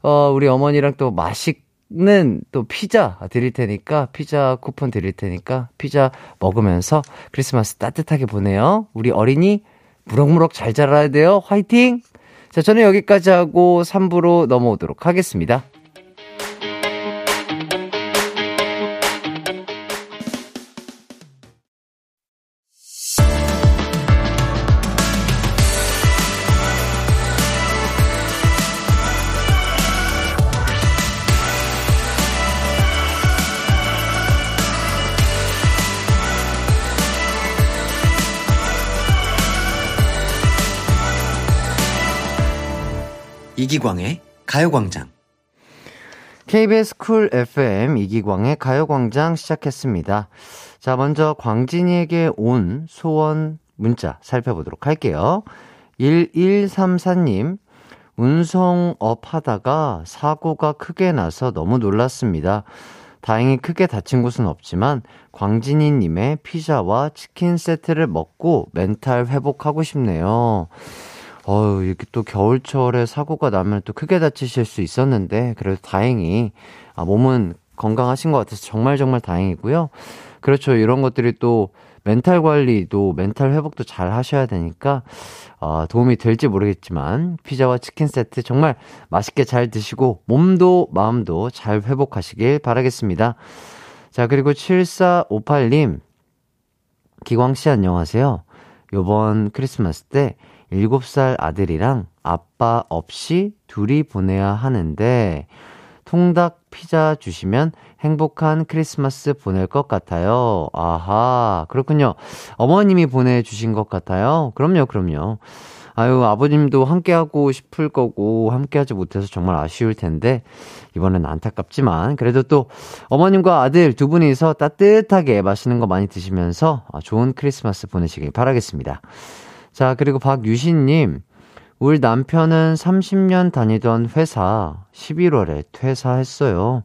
어, 우리 어머니랑 또 맛있는 또 피자 드릴 테니까 피자 쿠폰 드릴 테니까 피자 먹으면서 크리스마스 따뜻하게 보내요. 우리 어린이 무럭무럭 잘 자라야 돼요. 화이팅! 자, 저는 여기까지 하고 3부로 넘어오도록 하겠습니다. 이기광의 가요광장. KBS 쿨 FM 이기광의 가요광장 시작했습니다. 자, 먼저 광진이에게 온 소원 문자 살펴보도록 할게요. 1134님, 운송업 하다가 사고가 크게 나서 너무 놀랐습니다. 다행히 크게 다친 곳은 없지만 광진이님의 피자와 치킨 세트를 먹고 멘탈 회복하고 싶네요. 어유 이렇게 또 겨울철에 사고가 나면 또 크게 다치실 수 있었는데, 그래도 다행히, 아, 몸은 건강하신 것 같아서 정말 정말 다행이고요. 그렇죠. 이런 것들이 또 멘탈 관리도 멘탈 회복도 잘 하셔야 되니까 어, 도움이 될지 모르겠지만 피자와 치킨 세트 정말 맛있게 잘 드시고 몸도 마음도 잘 회복하시길 바라겠습니다. 자, 그리고 7458님 기광 씨 안녕하세요. 요번 크리스마스 때 7살 아들이랑 아빠 없이 둘이 보내야 하는데 통닭 피자 주시면 행복한 크리스마스 보낼 것 같아요. 아하, 그렇군요. 어머님이 보내주신 것 같아요. 그럼요, 그럼요. 아유, 아버님도 함께 하고 싶을 거고, 함께 하지 못해서 정말 아쉬울 텐데, 이번엔 안타깝지만, 그래도 또 어머님과 아들 두 분이서 따뜻하게 맛있는 거 많이 드시면서 좋은 크리스마스 보내시길 바라겠습니다. 자, 그리고 박유신님, 우리 남편은 30년 다니던 회사 11월에 퇴사했어요.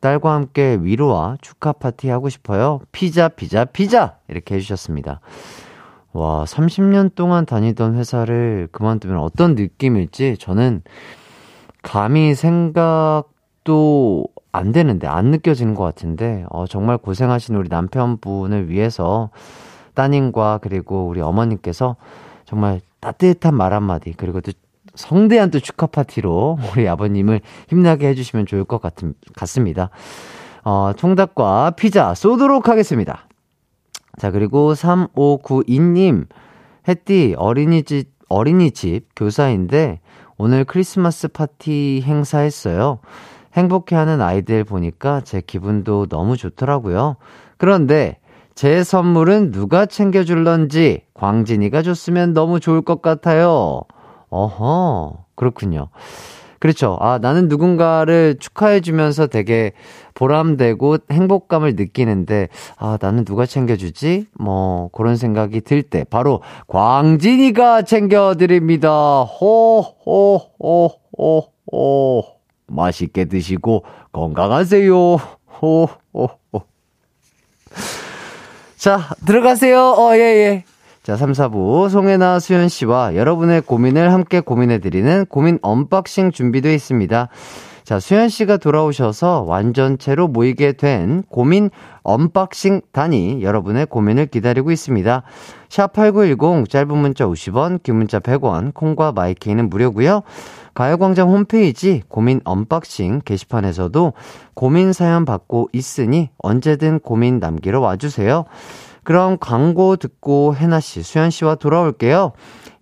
딸과 함께 위로와 축하 파티 하고 싶어요. 피자, 피자, 피자! 이렇게 해주셨습니다. 와, 30년 동안 다니던 회사를 그만두면 어떤 느낌일지 저는 감히 생각도 안 되는데, 안 느껴지는 것 같은데, 어, 정말 고생하신 우리 남편분을 위해서 따님과 그리고 우리 어머님께서 정말 따뜻한 말 한마디, 그리고 또 성대한 또 축하 파티로 우리 아버님을 힘나게 해주시면 좋을 것 같, 같습니다. 어, 통닭과 피자 쏘도록 하겠습니다. 자, 그리고 3592님, 햇띠 어린이집, 어린이집 교사인데 오늘 크리스마스 파티 행사했어요. 행복해하는 아이들 보니까 제 기분도 너무 좋더라고요. 그런데 제 선물은 누가 챙겨줄런지 광진이가 줬으면 너무 좋을 것 같아요. 어허, 그렇군요. 그렇죠. 아, 나는 누군가를 축하해주면서 되게 보람되고 행복감을 느끼는데, 아, 나는 누가 챙겨주지? 뭐, 그런 생각이 들 때, 바로 광진이가 챙겨드립니다. 호, 호, 호, 호, 호. 맛있게 드시고 건강하세요. 호, 호, 호. 자, 들어가세요. 어, 예, 예. 자, 3, 4부 송해나 수현 씨와 여러분의 고민을 함께 고민해 드리는 고민 unboxing 준비되어 있습니다. 자, 수현 씨가 돌아오셔서 완전체로 모이게 된 고민 unboxing 단이 여러분의 고민을 기다리고 있습니다. 샵8910 짧은 문자 50원, 긴 문자 100원, 콩과 마이케이는 무료고요. 가요광장 홈페이지 고민 unboxing 게시판에서도 고민 사연 받고 있으니 언제든 고민 남기러 와주세요. 그럼 광고 듣고 해나 씨, 수현 씨와 돌아올게요.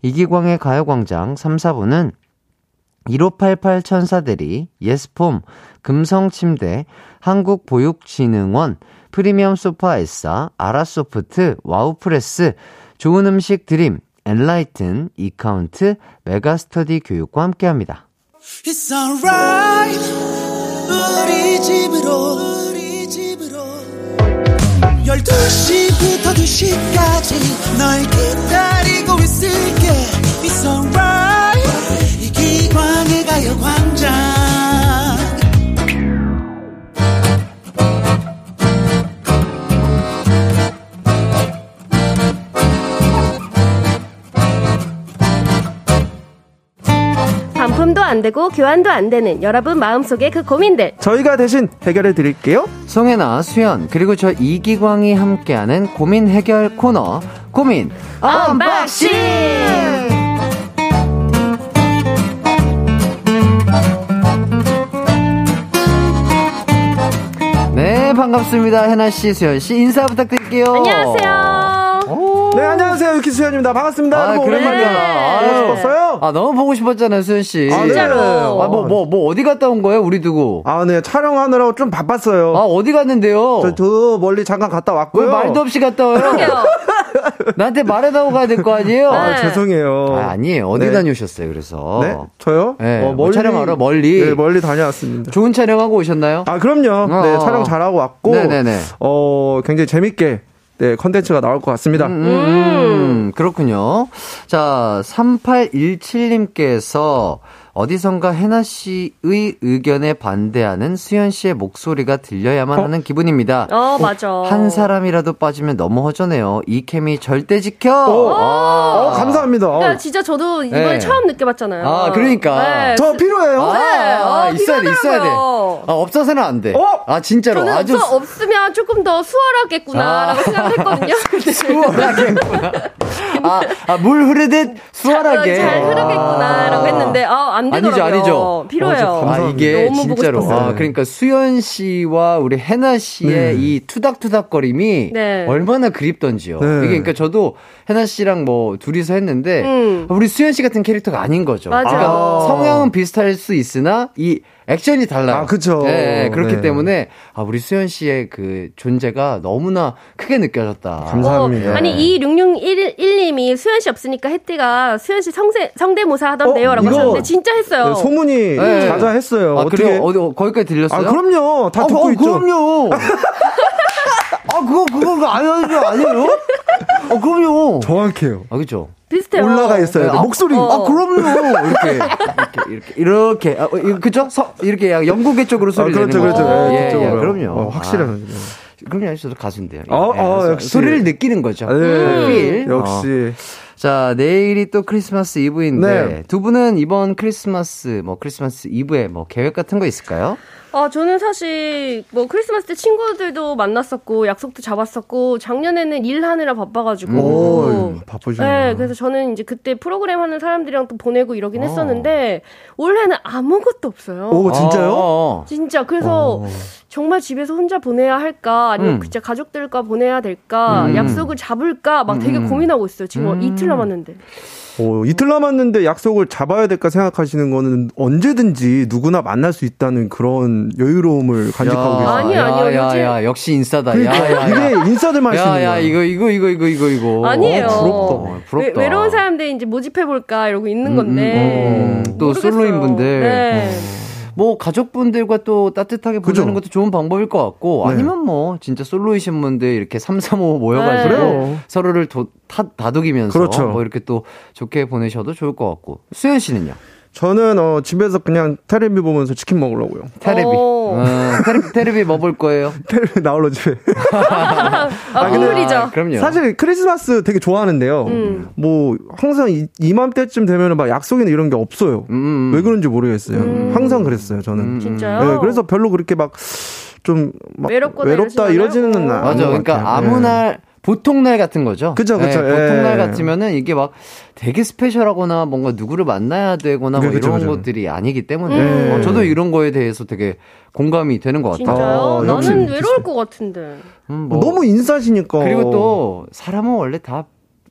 이기광의 가요광장 3, 4부는 1588 천사들이 예스폼, 금성침대, 한국보육진흥원, 프리미엄 소파 에싸, 아라소프트, 와우프레스, 좋은 음식 드림, 엔라이튼, 이카운트, 메가스터디 교육과 함께합니다. It's 이기광의 가요 광장. 반품도 안 되고 교환도 안 되는 여러분 마음속의 그 고민들 저희가 대신 해결해 드릴게요. 송혜나, 수현, 그리고 저 이기광이 함께하는 고민 해결 코너 고민 unboxing! 반갑습니다. 해나씨, 수현 씨, 인사 부탁드릴게요. 안녕하세요. 네, 안녕하세요. 유키스 수현입니다. 반갑습니다. 아, 여러분, 오랜만이야. 오랜만이야. 보고 싶었어요? 아, 너무 보고 싶었잖아요, 수현 씨. 아, 네. 진짜로. 아, 뭐, 뭐, 뭐, 어디 갔다 온 거예요, 우리 두고? 아, 네. 촬영하느라고 좀 바빴어요. 아, 어디 갔는데요? 저, 저 멀리 잠깐 갔다 왜 왔고요. 말도 없이 갔다 와요? 그러게요. 나한테 말해다오 가야 될 거 아니에요? 아, 네. 죄송해요. 아, 아니에요. 어디 네. 다녀오셨어요, 그래서? 네? 저요? 네, 뭐 촬영하러 멀리? 네, 멀리 다녀왔습니다. 좋은 촬영하고 오셨나요? 아, 그럼요. 어, 네, 어. 촬영 잘하고 왔고. 네네네. 어, 굉장히 재밌게, 네, 컨텐츠가 나올 것 같습니다. 음, 그렇군요. 자, 3817님께서, 어디선가 해나 씨의 의견에 반대하는 수현 씨의 목소리가 들려야만 하는 기분입니다. 어, 맞아. 한 사람이라도 빠지면 너무 허전해요. 이 케미 절대 지켜. 어, 감사합니다. 어. 그러니까 진짜 저도 이번에 네. 처음 느껴봤잖아요. 아, 그러니까. 네. 저 필요해요. 아, 어, 있어야 돼, 있어야 돼. 아, 없어서는 안 돼. 어? 아, 진짜로. 저는 아주 없어, 없으면 조금 더 수월하겠구나라고 생각했거든요. 수월하겠구나. 아, 아, 물 흐르듯 수월하게. 잘 흐르겠구나라고 아. 했는데 아, 안 아니죠, 되더라고요. 아니죠. 필요해요. 어, 저 아, 감사합니다. 이게 진짜로. 싶었어요. 아, 그러니까 수연 씨와 우리 해나 씨의 네. 이 투닥투닥거림이 네. 얼마나 그립던지요. 네. 이게 그러니까 저도 해나 씨랑 뭐 둘이서 했는데 음. 우리 수연 씨 같은 캐릭터가 아닌 거죠. 맞아요. 그러니까 아. 성향은 비슷할 수 있으나 이 액션이 달라요. 아, 그쵸. 네, 그렇기 네. 때문에 아, 우리 수연 씨의 그 존재가 너무나 크게 느껴졌다. 감사합니다. 어, 아니 이 6611님이 수현 씨 없으니까 혜띠가 수현 씨 성세, 성대모사 하던데요라고 어, 하셨는데 진짜 했어요. 네, 소문이 네. 자자했어요. 아, 어떻게? 그래요? 어디, 거기까지 들렸어요? 아, 그럼요. 다 아, 듣고 어, 있죠. 그럼요. 아, 그거, 그거, 그거 아니에요? 아니에요? 어, 그럼요. 정확해요. 아, 그죠? 비슷해요. 올라가 있어야 돼. 아, 목소리. 아, 그럼요. 이렇게, 이렇게, 이렇게, 이렇게. 아, 어, 그죠? 서, 이렇게 영국의 쪽으로 아, 소리 그렇죠, 내는 그렇죠. 거. 예, 예, 예, 그쪽으로. 그럼요. 어, 확실해요. 아, 그럼요. 저도 가수인데요. 어, 예, 어, 역시. 소리를 느끼는 거죠. 네. 필. 어. 역시. 자, 내일이 또 크리스마스 이브인데 네. 두 분은 이번 크리스마스 뭐 크리스마스 이브에 뭐 계획 같은 거 있을까요? 아, 저는 사실 뭐 크리스마스 때 친구들도 만났었고 약속도 잡았었고 작년에는 일하느라 바빠가지고. 오, 바쁘시네요. 네, 그래서 저는 이제 그때 프로그램 하는 사람들이랑 또 보내고 이러긴 어. 했었는데 올해는 아무것도 없어요. 오, 진짜요? 어, 어. 진짜 그래서 어. 정말 집에서 혼자 보내야 할까 아니면 음. 진짜 가족들과 보내야 될까 음. 약속을 잡을까 막 되게 음. 고민하고 있어요. 지금 음. 이틀 남았는데. 오, 이틀 남았는데 약속을 잡아야 될까 생각하시는 거는 언제든지 누구나 만날 수 있다는 그런 여유로움을 간직하고 계세요. 아니요, 아니요, 야, 요즘- 야, 역시 인싸다. 그러니까 야, 야, 야. 이게 인싸들만 할수 있는 야, 야, 거야. 이거, 이거, 이거, 이거, 이거, 이거. 아니에요. 어, 부럽다. 어, 부럽다. 외, 로운 사람들 이제 모집해 볼까 이러고 있는 음, 건데. 음, 음. 또. 솔로인 분들. 네. 뭐 가족분들과 또 따뜻하게 그죠? 보내는 것도 좋은 방법일 것 같고 네. 아니면 뭐 진짜 솔로이신 분들 이렇게 3, 3, 5 모여가지고 네. 서로를 도, 타, 다독이면서 그렇죠. 뭐 이렇게 또 좋게 보내셔도 좋을 것 같고 수현 씨는요? 저는 어, 집에서 그냥 테레비 보면서 치킨 먹으려고요. 테레비. 오. 어, 테레비, 테레비 뭐 볼 거예요? 테레비 나올러 집에. 아, 우울이죠. 아, 그럼요. 사실 크리스마스 되게 좋아하는데요. 음. 뭐 항상 이, 이맘때쯤 되면은 막 약속이나 이런 게 없어요. 음, 음. 왜 그런지 모르겠어요. 음. 항상 그랬어요. 저는. 음. 진짜요? 네, 그래서 별로 그렇게 막 좀 외롭다 이러지는 않아요? 않은 맞아. 것 그러니까. 아무 네. 날 보통 날 같은 거죠. 그죠, 그죠. 네, 보통 예. 날 같으면은 이게 막 되게 스페셜하거나 뭔가 누구를 만나야 되거나 뭐 네, 그죠, 이런 그죠. 것들이 아니기 때문에 음. 어, 저도 이런 거에 대해서 되게 공감이 되는 것 같아요. 진짜요? 아, 나는. 외로울 것 같은데. 음, 뭐. 너무 인싸시니까. 그리고 또 사람은 원래 다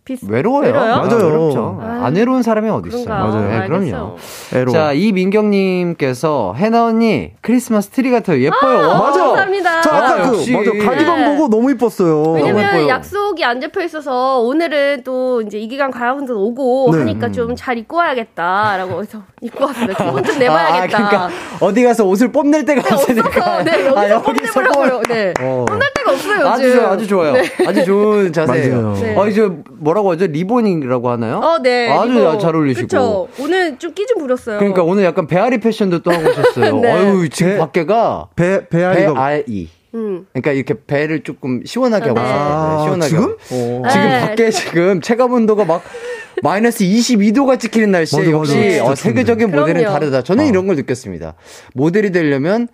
비슷. 외로워요. 외로워요? 맞아요. 외롭죠. 아. 안 외로운 사람이 어디 있어요? 맞아요. 네, 그럼요. 애로. 자, 이민경님께서 해나 언니 크리스마스 트리가 더 예뻐요. 아, 맞아. 감사합니다. 저 아까 아, 그. 맞아 가디건 네. 보고 너무 이뻤어요. 너무 왜냐면 예뻐요. 약속이 안 잡혀 있어서 오늘은 또 이제 이 기간 가요분들 오고 네. 하니까 좀 잘 입고 와야겠다라고 해서 입고 왔어요. 기분 좀 내봐야겠다. 아, 그러니까 어디 가서 옷을 뽐낼 데가 없으니까. 없어서 네 여기서 아, 뽐내보려고요. 네. 어. 뽐낼 데가 없어요 요즘. 아주 좋아요, 아주 좋아요. 아주 좋은 자세예요. 네. 아, 이제 뭐라고 하죠? 리보닝이라고 하나요? 어, 네. 아주 이거. 잘 어울리시고. 그쵸. 오늘 좀 끼 좀 부렸어요. 그러니까 오늘 약간 배앓이 패션도 또 하고 오셨어요. 네. 어유 지금 배- 밖에가 배 배아리가 배알이. 음. 그러니까 이렇게 배를 조금 시원하게 하고 네. 있어요. 아, 네, 시원하게. 지금? 어. 지금 네. 밖에 지금 체감 온도가 막 마이너스 22도가 찍히는 날씨에 맞아, 맞아. 역시 어, 세계적인 추운데. 모델은 그럼요. 다르다. 저는 어. 이런 걸 느꼈습니다. 모델이 되려면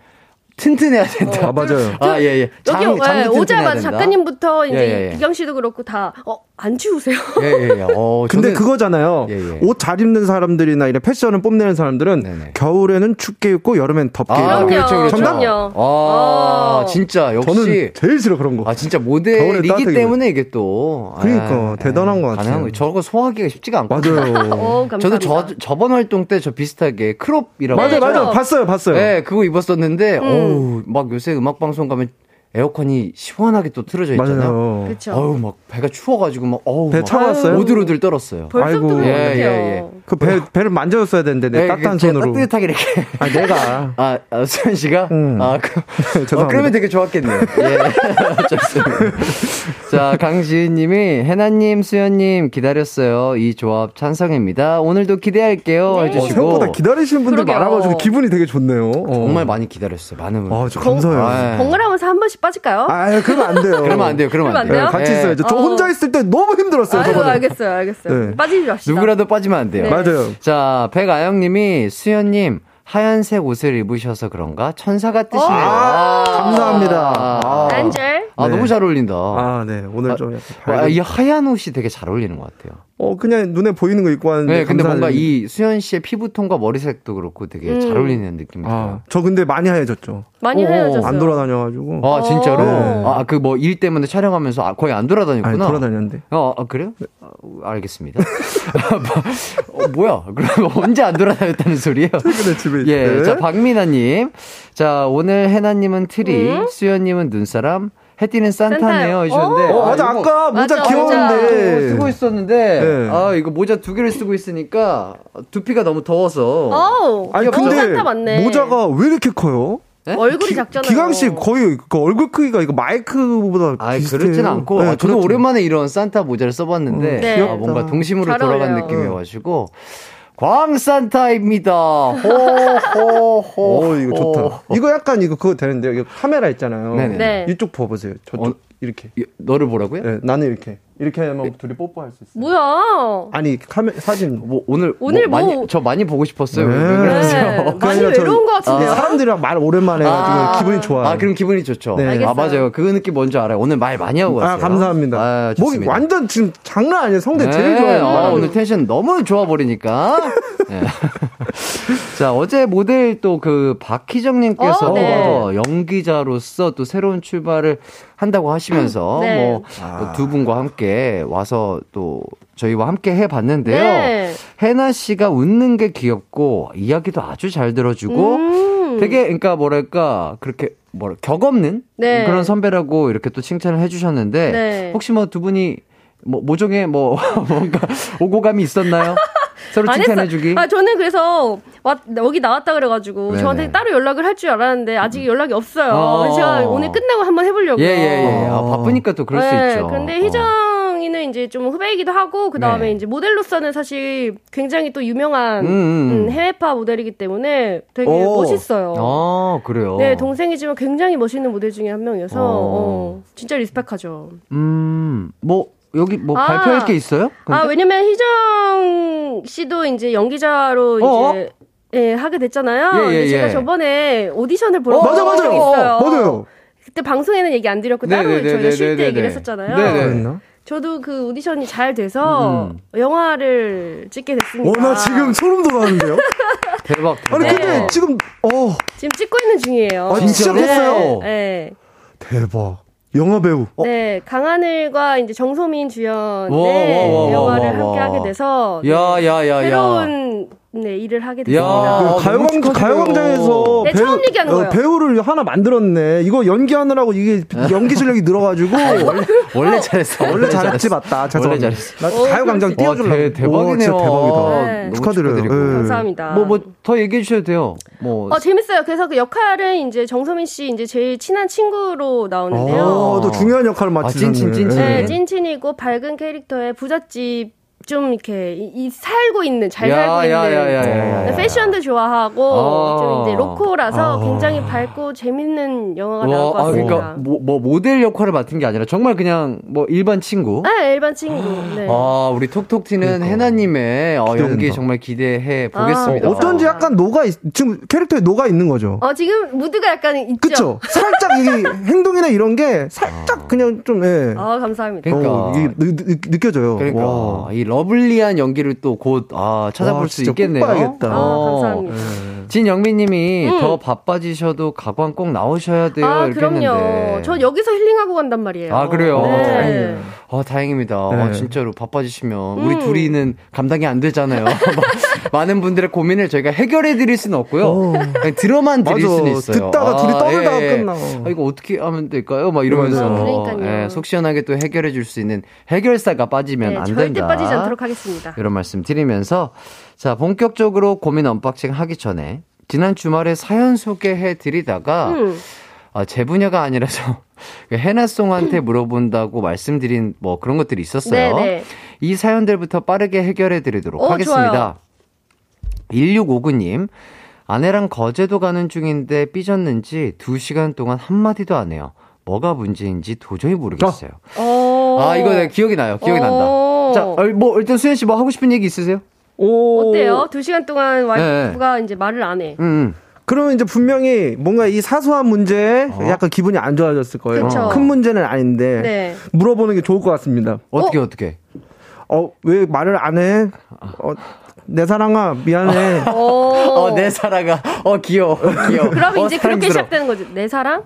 튼튼해야 된다. 아 맞아요. 아, 예, 예. 여기 장, 장도 예, 튼튼해야 오자마자. 작가님부터 이제 예, 예, 예. 기경 씨도 그렇고 다 어안 추우세요? 예, 예, 예. 어, 근데 그거잖아요. 예, 예. 옷잘 입는 사람들이나 이런 패션을 뽐내는 사람들은 네네. 겨울에는 춥게 입고 여름엔 덥게 아, 입고. 그렇죠, 그렇죠. 그럼요. 아, 어. 진짜 역시 저는 제일 싫어 그런 거. 아 진짜 모델이기 때문에 이게 또 그러니까 아, 대단한 것 같아요. 가능한 거. 저거 소화하기가 쉽지가 않고. 맞아요. 어, 감사합니다. 저도 저 저번 활동 때 저 비슷하게 크롭이라고 맞아요? 맞아요. 봤어요, 봤어요. 네, 그거 입었었는데 음. 어우 막 요새 음악 방송 가면 에어컨이 시원하게 또 틀어져 있잖아요. 그쵸. 어우 막 배가 추워가지고 막 어우 배막 차왔어요? 오들오들 떨었어요. 벌써부터 아이고. 것 예. 예, 예. 그 배, 배를 만져줬어야 되는데, 내 네, 따뜻한 손으로. 따뜻하게 이렇게. 아, 내가. 아, 아 수현 씨가? 음. 아, 그, 어, 죄송합니다. 그러면 되게 좋았겠네요. 예. 좋습니다. 자, 강지은 님이, 해나님, 수현님 기다렸어요. 이 조합 찬성입니다. 오늘도 기대할게요. 네. 어, 해주시고. 생각보다 기다리시는 분들 그러게요. 많아가지고 기분이 되게 좋네요. 어. 정말 많이 기다렸어요. 많은 분. 아, 저 감사해요. 아, 번갈아가면서 한 번씩 빠질까요? 아, 그러면 안 돼요. 그러면 안 돼요. 그러면 안 그러면 안 돼요. 네, 같이 예. 있어야죠. 저 어. 혼자 있을 때 너무 힘들었어요, 아유, 저번에. 알겠어요, 알겠어요. 네. 빠지지 맙시다. 누구라도 빠지면 안 돼요. 네. 맞아요. 자, 백아영 님이, 수현 님, 하얀색 옷을 입으셔서 그런가? 천사 같으시네요. 아, 감사합니다. 아. 아, 네. 너무 잘 어울린다. 아, 네. 오늘 좀 약간 아, 밝은- 이 하얀 옷이 되게 잘 어울리는 것 같아요. 어, 그냥 눈에 보이는 거 입고 왔는데. 네, 근데 뭔가 이 수현 씨의 피부톤과 머리색도 그렇고 되게 음. 잘 어울리는 느낌이 아, 들어요. 저 근데 많이 하얘졌죠. 많이 오, 하얘졌어요. 안 돌아다녀가지고. 아, 진짜로? 네. 아, 그 뭐 일 때문에 촬영하면서 아, 거의 안 돌아다녔구나. 아니, 돌아다녔는데. 어, 아, 그래요? 어, 알겠습니다. 어, 뭐야? 그럼 언제 안 돌아다녔다는 소리예요? 최근에 집에 예. 자, 박민아님. 자, 오늘 해나님은 트리, 음? 수현님은 눈사람, 해띠는 산타네요. 해주셨는데. 어, 맞아. 이거 아까 모자 맞아, 귀여운데. 쓰고 있었는데, 네. 아, 이거 모자 두 개를 쓰고 있으니까 두피가 너무 더워서. 어우, 아니, 어, 근데. 모자가 왜 이렇게 커요? 네? 얼굴이 기- 작잖아요. 기강 씨 거의 그 얼굴 크기가 이거 마이크보다 아, 비슷해요. 그렇진 않고. 네, 아, 저도 그렇죠. 오랜만에 이런 산타 모자를 써봤는데, 어, 네. 아, 귀엽다. 뭔가 동심으로 잘 돌아간. 느낌이어가지고, 광산타입니다. 호호호. 어, 이거 좋다. 이거 약간 이거 그거 되는데요. 이거 카메라 있잖아요. 네네. 네. 이쪽 봐보세요. 저쪽 어? 이렇게. 이- 너를 보라고요? 네, 나는 이렇게. 이렇게 하면 둘이 뽀뽀할 수 있어요. 뭐야? 아니 카메 사진. 뭐 오늘 오늘 뭐 뭐- 많이 저 많이 보고 싶었어요. 네. 왜 그러세요? 네, 많이 외로운 것 같은데요. 사람들이랑 말 오랜만에 해가지고 기분이 좋아요. 아, 그럼 기분이 좋죠. 네. 아, 알겠어요. 맞아요. 그 느낌 뭔지 알아요. 오늘 말 많이 하고 왔어요. 아, 감사합니다. 아, 목이 좋습니다. 완전 지금 장난 아니에요. 성대 제일 네, 좋아요. 아, 오늘 텐션 너무 좋아 버리니까. 네. 자, 어제 모델 또 그 박희정님께서 어, 네. 연기자로서 또 새로운 출발을 한다고 하시면서 네. 뭐두 분과 함께 와서 또 저희와 함께 해봤는데요. 네. 해나 씨가 웃는 게 귀엽고 이야기도 아주 잘 들어주고 음. 되게 그러니까 뭐랄까 그렇게 뭐라 격 없는 네. 그런 선배라고 이렇게 또 칭찬을 해주셨는데 네. 혹시 뭐 두 분이 뭐 모종의 뭐 뭔가 오고감이 있었나요? 서로 안 칭찬해주기. 아, 저는 그래서, 와, 여기 나왔다 그래가지고, 네네. 저한테 따로 연락을 할 줄 알았는데, 아직 연락이 없어요. 어. 제가 오늘 끝나고 한번 해보려고요. 예, 예, 예. 아, 바쁘니까 또 그럴 수 네, 있죠. 근데 어. 희정이는 이제 좀 후배이기도 하고, 그 다음에 네. 이제 모델로서는 사실 굉장히 또 유명한 음, 음. 음, 해외파 모델이기 때문에 되게 오. 멋있어요. 아, 그래요. 네, 동생이지만 굉장히 멋있는 모델 중에 한 명이어서, 어. 어, 진짜 리스펙하죠. 음, 뭐, 여기 뭐 아. 발표할 게 있어요? 아, 근데? 왜냐면 희정 씨도 이제 연기자로 어? 이제 예, 하게 됐잖아요. 예, 예, 근데 제가 예. 저번에 오디션을 보러 어, 맞아 간 적이 맞아요. 있어요. 맞아요. 그때 방송에는 얘기 안 드렸고 따로 네네네네네네. 저희가 쉴 때 얘기를 했었잖아요. 네네. 그랬나? 저도 그 오디션이 잘 돼서 음. 영화를 찍게 됐습니다. 어, 나 지금 소름 돋았는데요. 대박. 아니 대박. 근데 지금 어 지금 찍고 있는 중이에요. 아, 진짜 네. 됐어요? 네. 대박. 영화 배우. 어, 네, 강하늘과 이제 정소민 와, 주연의 와, 와, 영화를 와, 와. 함께 하게 돼서 야, 야, 야, 야. 새로운 네, 일을 하게 야. 됐습니다. 아, 그. 가요광장에서 네, 처음 얘기하는 거예요. 배우를 하나 만들었네. 이거 연기하느라고 이게 연기 실력이 늘어가지고 원래 잘했어. 원래 잘했지 맞다. 원래. 잘했어. 나 어, 가요광장 와, 띄워주려고. 대, 대박이네요. 오, 대박이다. 네. 축하드려요. 네. 감사합니다. 뭐, 뭐, 더 얘기해 주셔도 돼요. 뭐. 어, 재밌어요. 그래서 그 역할은 이제 정소민 씨 이제 제일 친한 친구로 나오는데요. 어, 또 중요한 역할을 맡으셨네. 찐친, 찐친. 네, 네. 찐친이고 밝은 캐릭터의 부잣집 좀 이렇게 이, 이 살고 있는 잘 야, 살고 야, 있는 야, 야, 야, 야. 패션도 좋아하고 아. 좀 이제 로코라서 아. 굉장히 밝고 재밌는 영화가 나올 것 아, 같습니다. 그러니까 뭐, 뭐 모델 역할을 맡은 게 아니라 정말 그냥 뭐 일반 친구. 네, 일반 친구. 네. 아, 우리 톡톡티는 해나님의 어. 연기 정말 기대해 아, 보겠습니다. 어쩐지 약간 녹아 있, 지금 캐릭터에 녹아 있는 거죠. 어, 지금 무드가 약간 있죠? 그쵸? 살짝 이게 행동이나 이런 게 살짝 그냥 좀, 예. 아, 감사합니다. 그러니까. 어, 이게 느, 느, 느껴져요. 그러니까 와. 이 러 블리한 연기를 또 곧 아, 찾아볼 와, 수 있겠네요. 봐야겠다. 아, 어. 감사합니다. 진영민님이 음. 더 바빠지셔도 가관 꼭 나오셔야 돼요. 아, 이렇게 그럼요. 했는데. 저 여기서 힐링하고 간단 말이에요. 아, 그래요? 네. 아, 다행입니다. 네. 아, 진짜로 바빠지시면 우리 음. 둘이는 감당이 안 되잖아요. 많은 분들의 고민을 저희가 해결해 드릴 수는 없고요. 어. 그냥 들어만 드릴 맞아. 수는 있어요. 듣다가 둘이 떠들다가 끝나. 아, 이거 어떻게 하면 될까요? 막 이러면서. 그러니까요. 예, 속 시원하게 또 해결해 줄 수 있는 해결사가 빠지면 네, 안 절대 된다. 빠지지 않도록 하겠습니다. 이런 말씀 드리면서 자 본격적으로 고민 unboxing 하기 전에 지난 주말에 사연 소개해 드리다가 음. 아, 제 분야가 아니라서 해나송한테 물어본다고 말씀드린 뭐 그런 것들이 있었어요. 네네. 이 사연들부터 빠르게 해결해 드리도록 어, 하겠습니다. 좋아요. 1659님, 아내랑 거제도 가는 중인데 삐졌는지 2시간 동안 한마디도 안 해요. 뭐가 문제인지 도저히 모르겠어요. 어. 아, 이거 내가 기억이 나요. 기억이 어. 난다. 자, 어, 뭐, 일단 수현 씨 뭐 하고 싶은 얘기 있으세요? 오. 어때요? 두 시간 동안 와이프가 이제 말을 안 해. 음, 음. 그러면 이제 분명히 뭔가 이 사소한 문제에 어? 약간 기분이 안 좋아졌을 거예요. 그쵸. 큰 문제는 아닌데 네. 물어보는 게 좋을 것 같습니다. 어떻게, 어? 떻게 어, 왜 말을 안 해? 어, 내 사랑아, 미안해. 어. 어, 내 사랑아. 어, 귀여워. 귀여워. 그러면 어, 이제 그렇게 사랑스러워. 시작되는 거지. 내 사랑?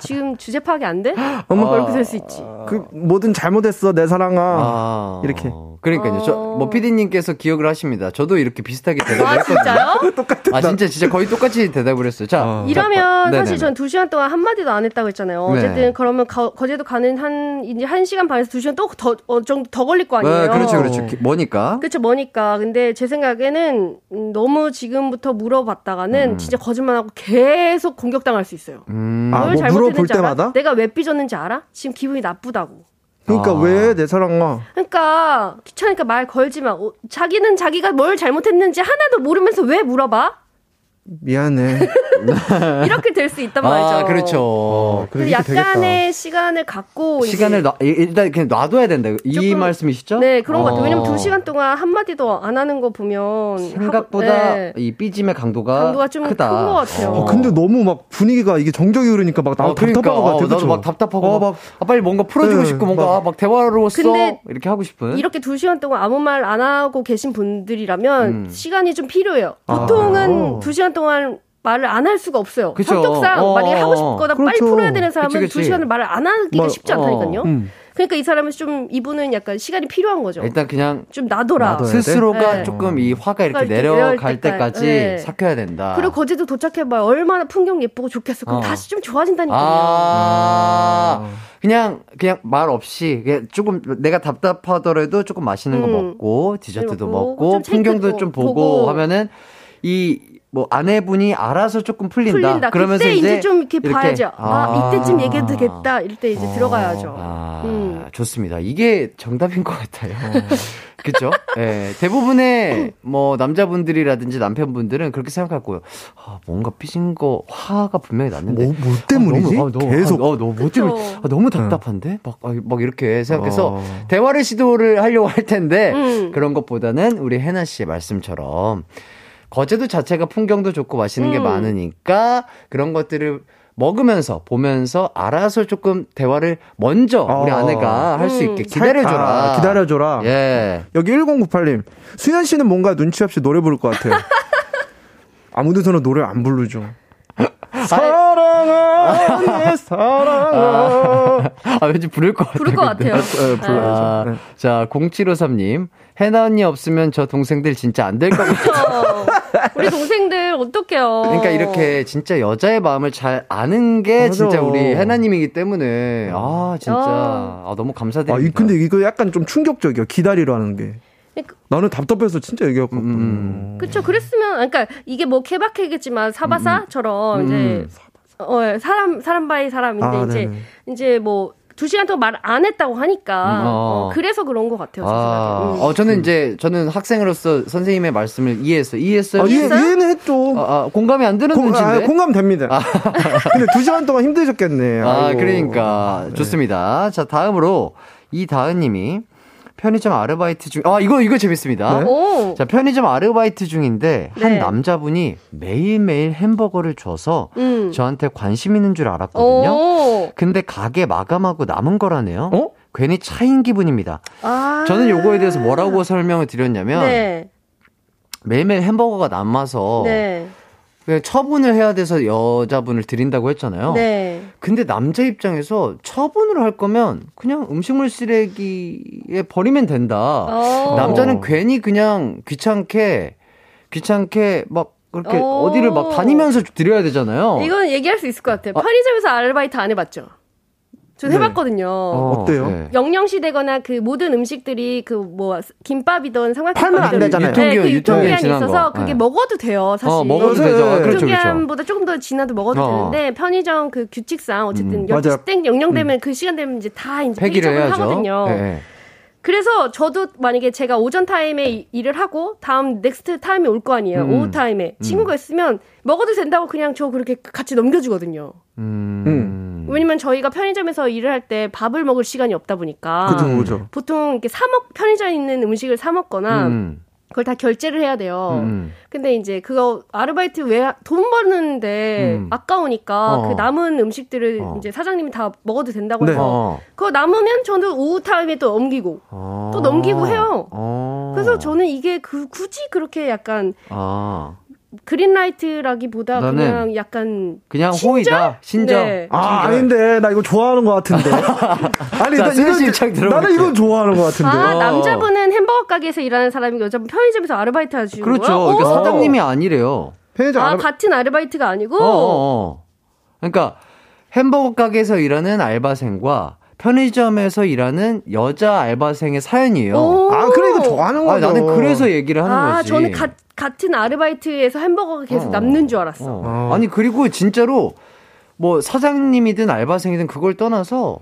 지금 주제 파악이 안 돼? 어머, 그렇게 될 수 있지. 그, 뭐든 잘못했어, 내 사랑아. 아, 이렇게. 그러니까요. 저, 뭐, 피디님께서 기억을 하십니다. 저도 이렇게 비슷하게 대답을 아, 했거든요. 진짜요? 아, 진짜, 진짜 거의 똑같이 대답을 했어요. 자. 어. 이러면 자, 사실 네네네. 전두 시간 동안 한 마디도 안 했다고 했잖아요. 네. 어쨌든 그러면 거, 거제도 가는 한, 이제 한 시간 반에서 두 시간 또 더, 어, 정도 더 걸릴 거 아니에요. 네, 그렇죠, 그렇죠. 기- 뭐니까. 그쵸, 뭐니까. 근데 제 생각에는 음, 너무 지금부터 물어봤다가는 진짜 거짓말하고 계속 공격당할 수 있어요. 음. 아, 뭘뭐 잘못했는지 물어볼 알아? 때마다? 내가 왜 삐졌는지 알아? 지금 기분이 나쁘다고. 그러니까 아. 왜내 사랑아? 그러니까 귀찮으니까 말 걸지 마. 어, 자기는 자기가 뭘 잘못했는지 하나도 모르면서 왜 물어봐? 미안해. 이렇게 될 수 있단 말이죠. 아, 그렇죠. 그래, 그래서 이렇게 약간의 시간을 갖고 시간을 놔, 일단 그냥 놔둬야 된다. 이 조금- 말씀이시죠? 네 그런 것 같아요. 왜냐면 어. 두 시간 동안 한 마디도 안 하는 거 보면 생각보다 네. 이 삐짐의 강도가 강도가 좀 크다. 큰것 같아요. 어, 근데 너무 막 분위기가 이게 정적이 흐르니까 막 나도 어, 그러니까, 답답한 것 같아. 어, 나도? 막 답답하고 어, 막, 막 아, 빨리 뭔가 풀어주고 네, 싶고 뭔가 막- 아, 막 대화로서 근데 이렇게 하고 싶은 이렇게 두 시간 동안 아무 말 안 하고 계신 분들이라면 음. 시간이 좀 필요해요. 아. 보통은 두 시간 동안 말을 안 할 수가 없어요. 그쵸. 성격상 어, 만약에 하고 어. 싶거나 빨리 그렇죠. 풀어야 되는 사람은 그치, 그치. 두 시간을 말을 안 하기가 막- 쉽지 않다니까요. 음. 그러니까 이 사람은 좀 이분은 약간 시간이 필요한 거죠. 일단 그냥 좀 놔둬라. 스스로가 네. 조금 이 화가 이렇게 내려갈 때까지 때까지. 네. 삭혀야 된다. 그리고 거제도 도착해봐요. 얼마나 풍경 예쁘고 좋겠어. 그럼 어. 다시 좀 좋아진다니까요. 아, 그냥, 그냥 말 없이, 그냥 조금 내가 답답하더라도 조금 맛있는 거 음. 먹고, 디저트도 먹고, 먹고, 좀 풍경도 좀 보고, 보고. 하면은, 이, 뭐, 아내분이 알아서 조금 풀린다. 풀린다. 그러면서 그때 이제, 이제 좀 이렇게, 봐야죠. 아, 아. 이때쯤 얘기해도 되겠다. 이럴 때 이제 들어가야죠. 아, 음. 좋습니다. 이게 정답인 것 같아요. 그죠? 예. 대부분의 뭐 남자분들이라든지 남편분들은 그렇게 생각할 거예요. 아, 뭔가 삐진 거 화가 분명히 났는데. 뭐, 뭐 때문이지? 아, 너무, 아, 너무, 계속. 아, 어, 너무 뭐 때문에. 아, 너무 답답한데? 막, 아, 막 이렇게 생각해서 어. 대화를 시도를 하려고 할 텐데 음. 그런 것보다는 우리 해나 씨의 말씀처럼 거제도 자체가 풍경도 좋고 맛있는 게 음. 많으니까 그런 것들을 먹으면서 보면서 알아서 조금 대화를 먼저 우리 어. 아내가 할수 음. 있게 기다려줘라. 아, 기다려줘라. 예. 여기 1098님. 수현 씨는 뭔가 눈치 없이 노래 부를 것 같아요. 아무 데서나 노래 안 부르죠. 사랑아, 내 사랑아. 아, 왠지 부를 것 같아요. 부를 것 근데. 같아요. 네, 불러야죠. 아, 네. 자, 0753님. 해나 언니 없으면 저 동생들 진짜 안 될 것 같아요. 어, 우리 동생들 어떡해요. 그러니까 이렇게 진짜 여자의 마음을 잘 아는 게 맞아. 진짜 우리 해나님이기 때문에 아 진짜 아, 너무 아, 감사드립니다. 이, 근데 이거 약간 좀 충격적이야. 기다리라는 게. 그러니까- 나는 답답해서 진짜 얘기했거든. 음. 그쵸. 그랬으면, 그러니까 이게 뭐 케바케겠지만 사바사처럼 이제, 음. 어, 사람, 사람 by 사람인데 아, 이제, 네네. 이제 뭐, 두 시간 동안 말안 했다고 하니까, 음, 어. 어, 그래서 그런 것 같아요. 제 아. 음. 어 저는 이제 저는 학생으로서 선생님의 말씀을 이해했어요. 이해했어요. 아, 이해? 이해는 했죠. 아, 아, 공감이 안 되는 공, 아, 눈치인데. 공감됩니다. 근데 두 시간 동안 힘드셨겠네. 아, 아이고. 그러니까 좋습니다. 자, 다음으로 이다은님이 편의점 아르바이트 중. 아, 이거 이거 재밌습니다. 네? 오. 자, 편의점 아르바이트 중인데 한 네. 남자분이 매일매일 햄버거를 줘서 음. 저한테 관심 있는 줄 알았거든요. 오. 근데 가게 마감하고 남은 거라네요. 어? 괜히 차인 기분입니다. 아. 저는 요거에 대해서 뭐라고 설명을 드렸냐면 네. 매일매일 햄버거가 남아서 네. 그 처분을 해야 돼서 여자분을 드린다고 했잖아요. 네. 근데 남자 입장에서 처분을 할 거면 그냥 음식물 쓰레기에 버리면 된다. 어. 남자는 괜히 그냥 귀찮게 귀찮게 막 그렇게 어. 어. 디를 막 다니면서 드려야 되잖아요. 이건 얘기할 수 있을 것 같아요. 아. 편의점에서 아르바이트 안 해봤죠? 저 네. 해봤거든요. 어, 어때요? 네. 영영시되거나 그 모든 음식들이 그 뭐 김밥이든 삼각김밥이든 팔면 안 되잖아요. 네, 그 유통기한, 유통기한이 지난 있어서 거. 그게 네. 먹어도 돼요, 사실. 어, 먹어도. 되죠. 아, 그렇죠, 그렇죠. 유통기한보다 조금 더 지나도 먹어도 어. 되는데 편의점 그 규칙상 어쨌든 음. 12시 맞아요. 땡 영영 되면 그 시간 되면 이제 다 이제 폐기를 해야죠. 하거든요. 네. 그래서 저도 만약에 제가 오전 타임에 이- 일을 하고 다음 next time이 올거 아니에요. 음. 오후 타임에 친구가 있으면 먹어도 된다고 그냥 저 그렇게 같이 넘겨주거든요. 음. 왜냐면 저희가 편의점에서 일을 할 때 밥을 먹을 시간이 없다 보니까 그죠, 그죠. 보통 이렇게 사먹 편의점에 있는 음식을 사 먹거나 음. 그걸 다 결제를 해야 돼요. 음. 근데 이제 그거 아르바이트 왜 돈 버는데 음. 아까우니까 어. 그 남은 음식들을 어. 이제 사장님이 다 먹어도 된다고 네. 해서 어. 그거 남으면 저는 오후 타임에 또 넘기고 어. 또 넘기고 해요. 어. 그래서 저는 이게 그 굳이 그렇게 약간 아. 그린라이트라기보다 그냥 약간 그냥 친절? 호의다. 신정. 네. 아, 아닌데, 나 이거 좋아하는 것 같은데. 아니, 자, 나슬 이거. 나는 이건 좋아하는 것 같은데. 아 어. 남자분은 햄버거 가게에서 일하는 사람이고 여자분 편의점에서 아르바이트 하시는 그렇죠. 거예요? 그러니까 어? 사장님이 아니래요. 편의점 아 알아, 같은 아르바이트가 아니고 어, 어, 어. 그러니까 햄버거 가게에서 일하는 알바생과 편의점에서 일하는 여자 알바생의 사연이에요. 오. 아, 그래, 이거 좋아하는 아, 거죠. 나는 그래서 얘기를 하는 아 거지. 저는 가, 같은 아르바이트에서 햄버거가 계속 어. 남는 줄 알았어. 어. 어. 아니 그리고 진짜로 뭐 사장님이든 알바생이든 그걸 떠나서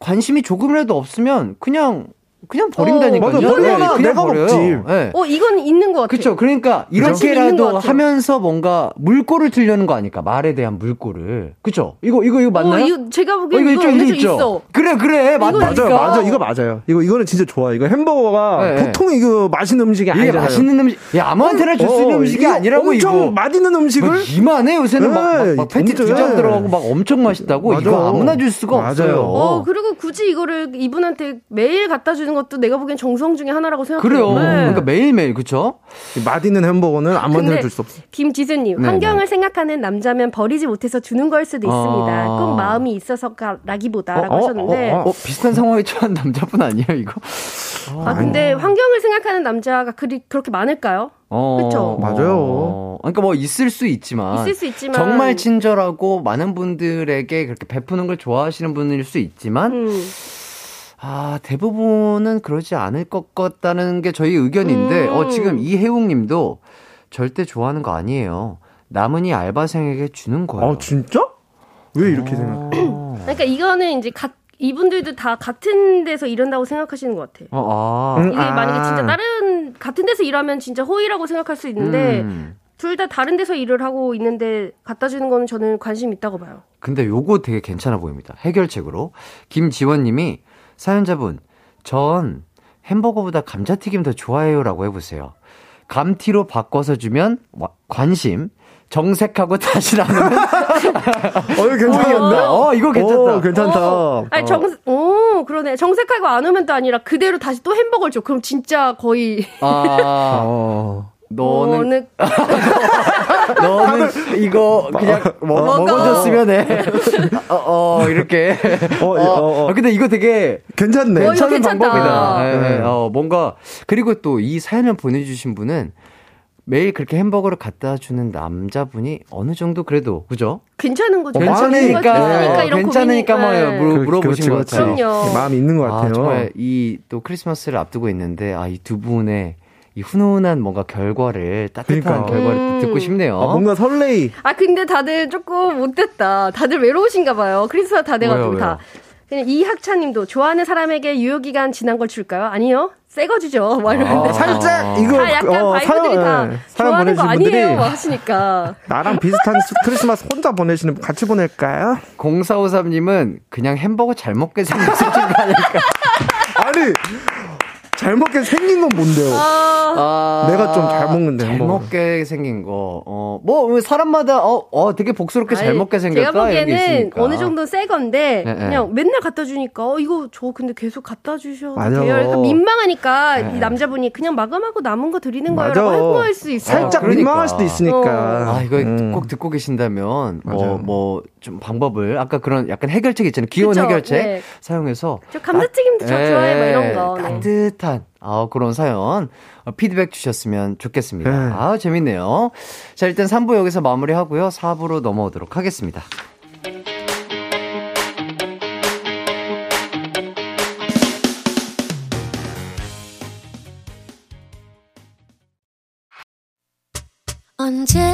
관심이 조금이라도 없으면 그냥 그냥 버린다니까요. 맞아, 버려놔. 그냥 내가 버려요. 먹지. 네. 어 이건 있는 것 같아. 그렇죠. 그러니까 있는 것 이렇게라도. 하면서 뭔가 물꼬를 틀려는 거 아닐까? 말에 대한 물꼬를. 그렇죠? 이거 이거 이거 맞나요? 어, 이거 제가 어, 보기엔 이거 이거 있죠, 있죠. 있어. 그래, 그래, 맞, 이거 맞아. 맞아요, 있어. 맞아. 이거 맞아요. 이거, 이거는 진짜 좋아. 이거 햄버거가 네. 보통 이거 맛있는 음식이 아니잖아요. 맛있는 음식, 야 아무한테나 줄 수 있는 어, 음식이 아니라고 엄청 이거. 맛있는 음식을 뭐 이만해 요새는 막, 막, 네, 막 패티 진짜. 두장 들어가고 막 엄청 맛있다고 맞아. 이거 아무나 줄 수가 맞아요. 없어요. 어 그리고 굳이 이거를 이분한테 매일 갖다 주는 것도 내가 보기엔 정성 중에 하나라고 생각해요. 그래요. 네. 그러니까 매일매일 그쵸? 맛있는 햄버거는 아무한테나 근데 줄수 없어. 김지수님, 네, 환경을 생각하는 남자면 버리지 못해서 주는 걸 수도 있습니다. 아. 꼭 마음이 있어서라기보다라고 어, 어, 하셨는데, 어, 어. 어 비슷한 상황에 처한 남자분 아니에요 이거? 아 근데 환경을 생각하는 남자가 그리 그렇게 많을까요? 어, 그쵸. 맞아요. 어, 그러니까 뭐 있을 수 있지만 있을 수 있지만 정말 친절하고 많은 분들에게 그렇게 베푸는 걸 좋아하시는 분일 수 있지만 음, 아, 대부분은 그러지 않을 것 같다는 게 저희 의견인데, 음. 어, 지금 이혜웅 님도 절대 좋아하는 거 아니에요. 남은이 알바생에게 주는 거예요. 아, 진짜? 왜 이렇게 생각해? 어, 그러니까 이거는 이제 가, 이분들도 다 같은 데서 일한다고 생각하시는 것 같아. 어, 아. 음. 이게 만약에 진짜 아. 다른 같은 데서 일하면 진짜 호의라고 생각할 수 있는데 음. 둘다 다른 데서 일을 하고 있는데 갖다 주는 거는 저는 관심 있다고 봐요. 근데 요거 되게 괜찮아 보입니다. 해결책으로. 김지원 님이 사연자분, 전 햄버거보다 감자튀김 더 좋아해요라고 해보세요. 감튀로 바꿔서 주면 와- 관심, 정색하고 다시 나누면 어, 이거 괜찮다. 어, 이거 괜찮다. 어, 괜찮다. 어. 아니 정, 오 그러네. 정색하고 안 오면 또 아니라 그대로 다시 또 햄버거를 줘. 그럼 진짜 거의 아, 어. 너는 너는 이거 그냥 먹, 먹어. 먹어줬으면 해. 어, 어, 이렇게. 어, 어, 어, 어. 근데 이거 되게 괜찮네. 어, 괜찮은. 방법이다. 예, 네. 예. 어, 뭔가 그리고 또 이 사연을 보내주신 분은 매일 그렇게 햄버거를 갖다 주는 남자분이 어느 정도 그래도 그죠? 괜찮은 거죠. 어, 괜찮으니까 어, 이런 괜찮으니까 뭐 네. 물, 그- 물어보신 그렇지, 것. 같아요. 그럼요. 마음이 있는 것 같아요. 아, 정말 이 또 크리스마스를 앞두고 있는데 아 이 두 분의 이 훈훈한 뭔가 결과를 따뜻한 그러니까. 결과를 음. 듣고 싶네요. 아, 뭔가 설레이. 아 근데 다들 조금 못됐다. 다들 외로우신가 봐요. 크리스마스 다 돼가지고 다. 그냥 이학차님도 좋아하는 사람에게 유효 기간 지난 걸 줄까요? 아니요. 새거 주죠. 막 아. 이러는데 살짝 이거 다 약간 어, vibe들이 다 예, 사연 좋아하는 거 아니에요. 막 하시니까. 나랑 비슷한 스- 크리스마스 혼자 보내시는 분 같이 보낼까요? 0453님은 그냥 햄버거 잘 먹게 생겨서 준거 아닐까? 아니 잘 먹게 생긴 건 뭔데요? 아, 내가 좀 잘 먹는데, 잘. 먹게 생긴 거. 어, 뭐 사람마다 어, 어 되게 복스럽게 잘 아니, 먹게 생겼다 제가 보기에는 있으니까. 어느 정도 새 건데 네, 네. 그냥 맨날 갖다 주니까 어 이거 저 근데 계속 갖다 주셔도 맞아. 돼요. 약간 민망하니까 네. 이 남자분이 그냥 마감하고 남은 거 드리는 맞아. 거라고 할 수도 있어요. 살짝 그러니까. 민망할 수도 있으니까. 아, 이거 음. 꼭 듣고 계신다면, 뭐, 맞아요. 뭐, 좀 방법을, 아까 그런 약간 해결책 있잖아요. 귀여운 그쵸, 해결책 네. 사용해서. 저 감자튀김도 저 예, 좋아해 막 이런 거. 네. 따뜻한, 아, 그런 사연, 어, 피드백 주셨으면 좋겠습니다. 네. 아, 재밌네요. 자, 일단 3부 여기서 마무리 하고요. 4부로 넘어오도록 하겠습니다. 언제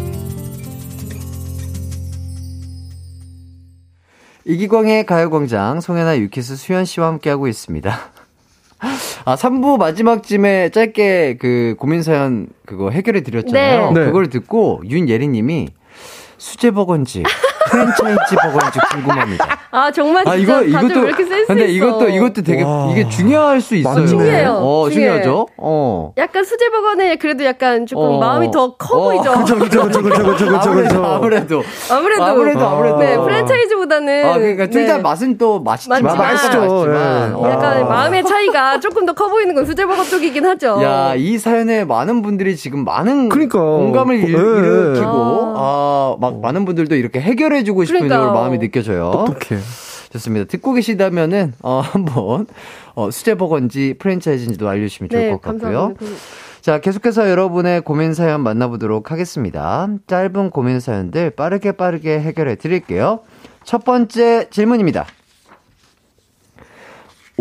이기광의 가요광장, 송혜나 유키스 수현 씨와 함께하고 있습니다. 아, 3부 마지막쯤에 짧게 그 고민사연 그거 해결해 드렸잖아요. 네. 네. 그걸 듣고 윤예리 님이 수제 버건지, 프랜차이즈 버건지 궁금합니다. 아 정말 아, 진짜 이거, 다들 이것도, 왜 이렇게 센스 근데 있어. 이것도, 이것도 되게, 와. 이게 중요할 수 있어요. 맞네. 중요해요. 어, 중요해. 중요하죠? 어. 약간 수제 버거는 그래도 약간 조금 어. 마음이 더커 어, 보이죠. 그쵸, 그쵸, 그쵸, 그쵸, 그쵸, 아무래도. 아무래도. 아무래도 아무래도, 아무래도. 네 프랜차이즈보다는 아, 그러니까 둘다 네. 맛은 또 맛있지만. 맞지만. 맛있죠. 맛있지만. 예. 약간 어. 마음의 차이가 조금 더 커 보이는 건 수제 버거 쪽이긴 하죠. 야, 이 사연에 많은 분들이 지금 많은 그러니까. 공감을 일, 예. 일으키고, 아, 막 많은 분들도 이렇게 해결 해주고 싶은 그러니까요. 이런 마음이 느껴져요. 어떡해. 좋습니다. 듣고 계시다면은, 어, 한번, 어, 수제버거인지 프랜차이즈인지도 알려주시면 좋을 네, 것 같고요. 감사합니다. 자, 계속해서 여러분의 고민 사연 만나보도록 하겠습니다. 짧은 고민 사연들 빠르게 빠르게 해결해 드릴게요. 첫 번째 질문입니다.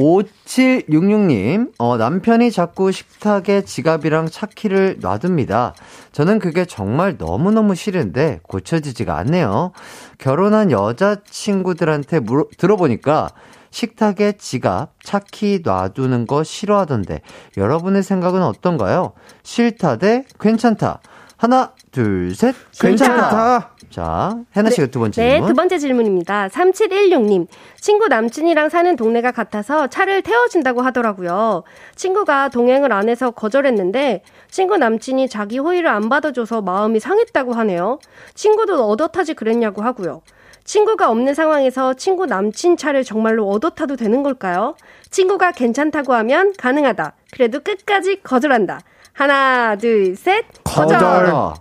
5766님, 어, 남편이 자꾸 식탁에 지갑이랑 차키를 놔둡니다. 저는 그게 정말 너무너무 싫은데 고쳐지지가 않네요. 결혼한 여자친구들한테 물어, 들어보니까 식탁에 지갑, 차키 놔두는 거 싫어하던데 여러분의 생각은 어떤가요? 싫다 대 괜찮다. 하나, 둘, 셋. 괜찮다. 자, 해나 씨가 두 번째 네, 질문. 두 번째 질문입니다. 3716님. 친구 남친이랑 사는 동네가 같아서 차를 태워준다고 하더라고요. 친구가 동행을 안 해서 거절했는데 친구 남친이 자기 호의를 안 받아줘서 마음이 상했다고 하네요. 친구도 얻어 타지 그랬냐고 하고요. 친구가 없는 상황에서 친구 남친 차를 정말로 얻어 타도 되는 걸까요? 친구가 괜찮다고 하면 가능하다. 그래도 끝까지 거절한다. 하나, 둘, 셋. 거절. 거절.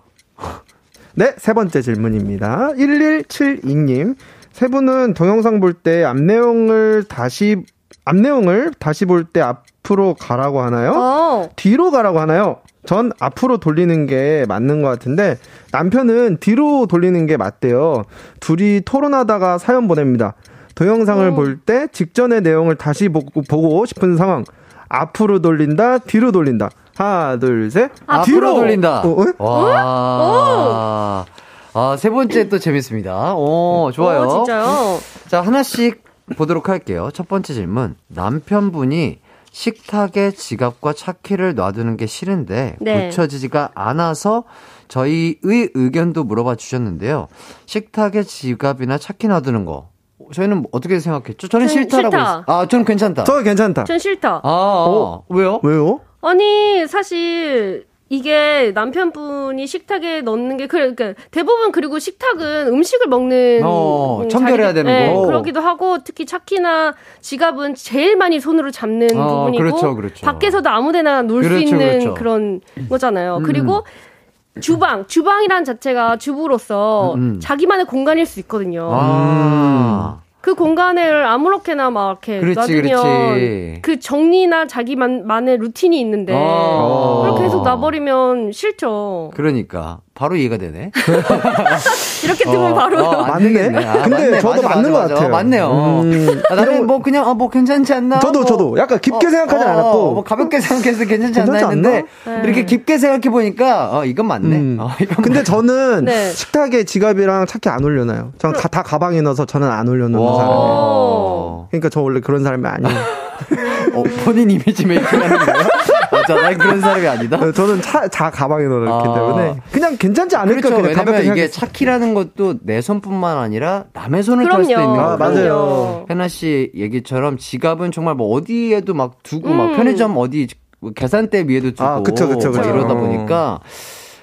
네, 세 번째 질문입니다. 1172님. 세 분은 동영상 볼 때 앞 내용을 다시, 앞 내용을 다시 볼 때 앞으로 가라고 하나요? 어. 뒤로 가라고 하나요? 전 앞으로 돌리는 게 맞는 것 같은데 남편은 뒤로 돌리는 게 맞대요. 둘이 토론하다가 사연 보냅니다. 동영상을 어. 볼때 직전의 내용을 다시 보고, 보고 싶은 상황. 앞으로 돌린다, 뒤로 돌린다. 하나, 둘, 셋. 앞으로 돌린다. 어, 어? 와. 아, 세 번째 또 재밌습니다. 오, 좋아요. 어, 진짜요? 자, 하나씩 보도록 할게요. 첫 번째 질문. 남편분이 식탁에 지갑과 차키를 놔두는 게 싫은데 네. 고쳐지지가 않아서 저희의 의견도 물어봐 주셨는데요. 식탁에 지갑이나 차키 놔두는 거. 저희는 어떻게 생각했죠? 저는 전 싫다라고 싫다. 했- 아, 저는 괜찮다. 저 괜찮다. 전 싫다. 아, 아, 왜요? 왜요? 아니 사실 이게 남편분이 식탁에 넣는 게 그러니까 대부분 그리고 식탁은 음식을 먹는 어, 음, 청결해야 되는 네, 거. 그러기도 하고 특히 차키나 지갑은 제일 많이 손으로 잡는 어, 부분이고 그렇죠, 그렇죠. 밖에서도 아무데나 놓을 그렇죠, 수 있는 그렇죠. 그런 거잖아요. 음. 그리고 주방 주방이란 자체가 주부로서 음, 음. 자기만의 공간일 수 있거든요. 아. 그 공간을 아무렇게나 막 이렇게 그렇지, 놔두면 그렇지. 그 정리나 자기만의 루틴이 있는데 어. 그렇게 계속 놔버리면 싫죠. 그러니까 바로 이해가 되네. 이렇게 뜨면 바로. 어, 안 맞네. 아, 근데 맞네. 저도 맞아, 맞는 맞아, 것 맞아. 같아요. 맞네요. 음, 아, 나는 뭐 그냥 어, 뭐 괜찮지 않나? 저도, 뭐, 저도 약간 깊게 생각하지 어, 않았고. 뭐 가볍게 생각해서 괜찮지 않나 괜찮지 했는데 않나? 이렇게 깊게 생각해 보니까 어 이건 맞네. 음. 어, 이건 근데 저는 네. 식탁에 지갑이랑 차키 안 올려놔요. 저는 다, 다 가방에 넣어서 저는 안 올려놓는 와. 사람이에요. 오. 그러니까 저 원래 그런 사람이 아니에요. 어, 본인 이미지 메이킹 하는 거예요? 맞아, 난 그런 사람이 아니다. 네, 저는 차, 자 가방에 넣어놓기 아. 때문에 그냥 괜찮지 않을까 그렇죠. 그냥 가볍게 왜냐면 이게. 차키라는 것도 내 손뿐만 아니라 남의 손을 탈 수도. 있는 아, 거고. 맞아요. 해나 씨 얘기처럼 지갑은 정말 뭐 어디에도 막 두고 막 음. 편의점 어디 뭐 계산대 위에도 두고 아, 그쵸, 그쵸, 막 그쵸. 이러다 어. 보니까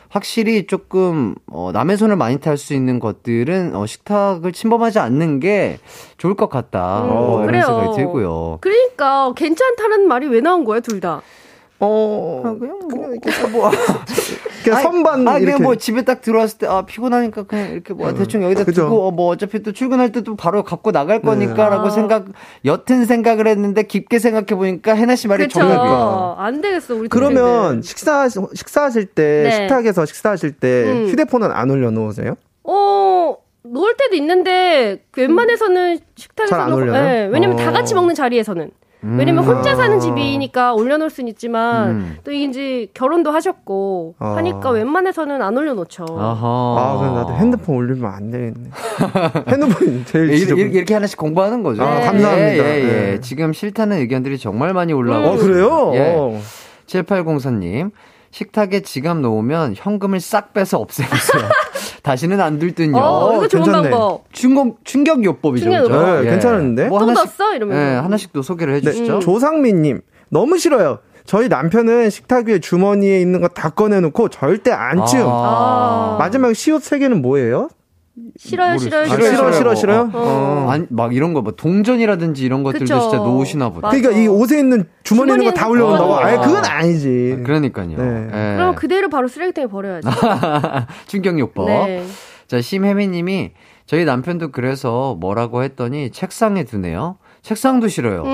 확실히 조금 어, 남의 손을 많이 탈 수 있는 것들은 어, 식탁을 침범하지 않는 게 좋을 것 같다. 음, 어, 이런 그래요. 생각이 들고요. 그러니까 괜찮다는 말이 왜 나온 거야, 둘 다? 어, 그냥 뭐, 뭐 그냥 선반 아, 이렇게 그냥 뭐 집에 딱 들어왔을 때, 아, 피곤하니까 그냥 이렇게 뭐 대충 여기다 그죠. 두고, 어, 뭐 어차피 또 출근할 때 또 바로 갖고 나갈 거니까 라고 아. 생각, 옅은 생각을 했는데 깊게 생각해보니까 해나 씨 말이. 정답이에요. 안 되겠어, 우리 그러면. 식사 식사하실 때 네. 식탁에서 식사하실 때 음. 휴대폰은 안 올려놓으세요? 어, 놓을 때도 있는데 그 웬만해서는 식탁에서 놓고-? 네, 왜냐면 어. 다 같이 먹는 자리에서는. 왜냐면 음. 혼자 사는 아. 집이니까 올려놓을 수는 있지만 음. 또 이제 결혼도 하셨고 아. 하니까 웬만해서는 안 올려놓죠. 아하. 아, 그럼 나도 핸드폰 올리면 안 되겠네. 핸드폰이 제일 이렇게. 이렇게, 하나씩 공부하는 거죠. 아, 네. 감사합니다. 예, 예, 예. 네. 지금 싫다는 의견들이 정말 많이 올라오고. 어, 그래요? 예. 어. 7804님, 식탁에 지갑 놓으면 현금을 싹 빼서 없애보세요. 다시는 안들 듯요. 어, 이거 좋은 괜찮네. 방법. 충격, 충격 요법이죠. 충격 요법. 그죠? 네, 괜찮은데? 뭐또 하나씩, 넣었어? 이러면서. 네, 하나씩 또 소개를 네, 해주시죠. 조상민님 너무 싫어요. 저희 남편은 식탁 위에 주머니에 있는 거 다 꺼내놓고 절대 안 치움. 아. 마지막 시옷 세 개는 뭐예요? 싫어요, 싫어요, 아, 싫어요. 싫어, 싫어, 뭐, 싫어요? 어. 아니, 막 이런 거, 뭐, 동전이라든지 이런 것들도 그쵸. 진짜 놓으시나 보다. 맞아. 그러니까 이 옷에 있는 주머니에 있는 거 다 올려놓는다고? 어. 아예 그건 아니지. 그러니까요. 네. 예. 그럼 그대로 바로 쓰레기통에 버려야지. 충격요법. 네. 자, 심혜미님이 저희 남편도 그래서 뭐라고 했더니 책상에 두네요. 책상도 싫어요. 음,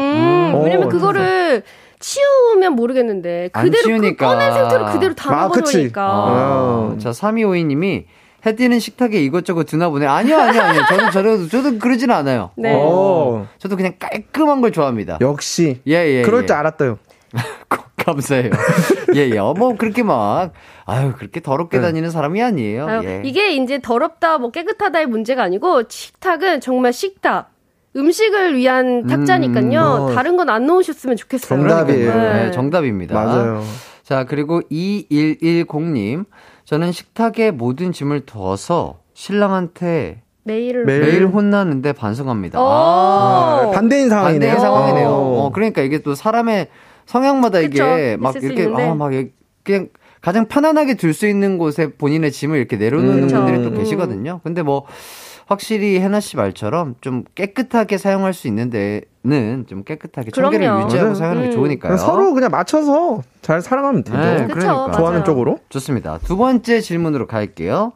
음. 왜냐면 오, 그거를 치우면 모르겠는데 안 그대로 그 치우니까. 꺼낸 상태로 그대로 다 아. 먹어놓으니까. 아, 자, 3252님이 해띠는 식탁에 이것저것 두나 보네. 아니요, 아니요, 아니요. 저도, 저도, 저도 그러진 않아요. 네. 어, 저도 그냥 깔끔한 걸 좋아합니다. 역시. 예, 예. 그럴 예. 줄 알았어요. 감사해요. 예, 예. 어, 뭐, 그렇게 막, 아유, 그렇게 더럽게 네. 다니는 사람이 아니에요. 아유, 예. 이게 이제 더럽다, 뭐 깨끗하다의 문제가 아니고 식탁은 정말 식탁. 음식을 위한 탁자니까요. 어. 다른 건 안 넣으셨으면 좋겠어요. 정답이에요. 네. 네, 정답입니다. 맞아요. 자, 그리고 2110님. 저는 식탁에 모든 짐을 둬서 신랑한테 매일. 매일 매일 혼나는데 반성합니다. 오. 아, 반대인 상황이네요. 반대의 상황이네요. 어. 어, 그러니까 이게 또 사람의 성향마다 그쵸. 이게 막 있을 수 이렇게. 아, 막 그냥 가장 편안하게 둘 수 있는 곳에 본인의 짐을 이렇게 내려놓는 음. 분들이 또. 계시거든요. 근데 뭐 확실히 해나 씨 말처럼 좀 깨끗하게 사용할 수 있는 데는 좀 깨끗하게 청결을 그럼요. 유지하고 맞아요. 사용하는 게 음. 좋으니까요. 서로 그냥 맞춰서 잘 살아가면 되죠. 네, 그쵸, 그러니까. 좋아하는 맞아요. 쪽으로. 좋습니다. 두 번째 질문으로 갈게요.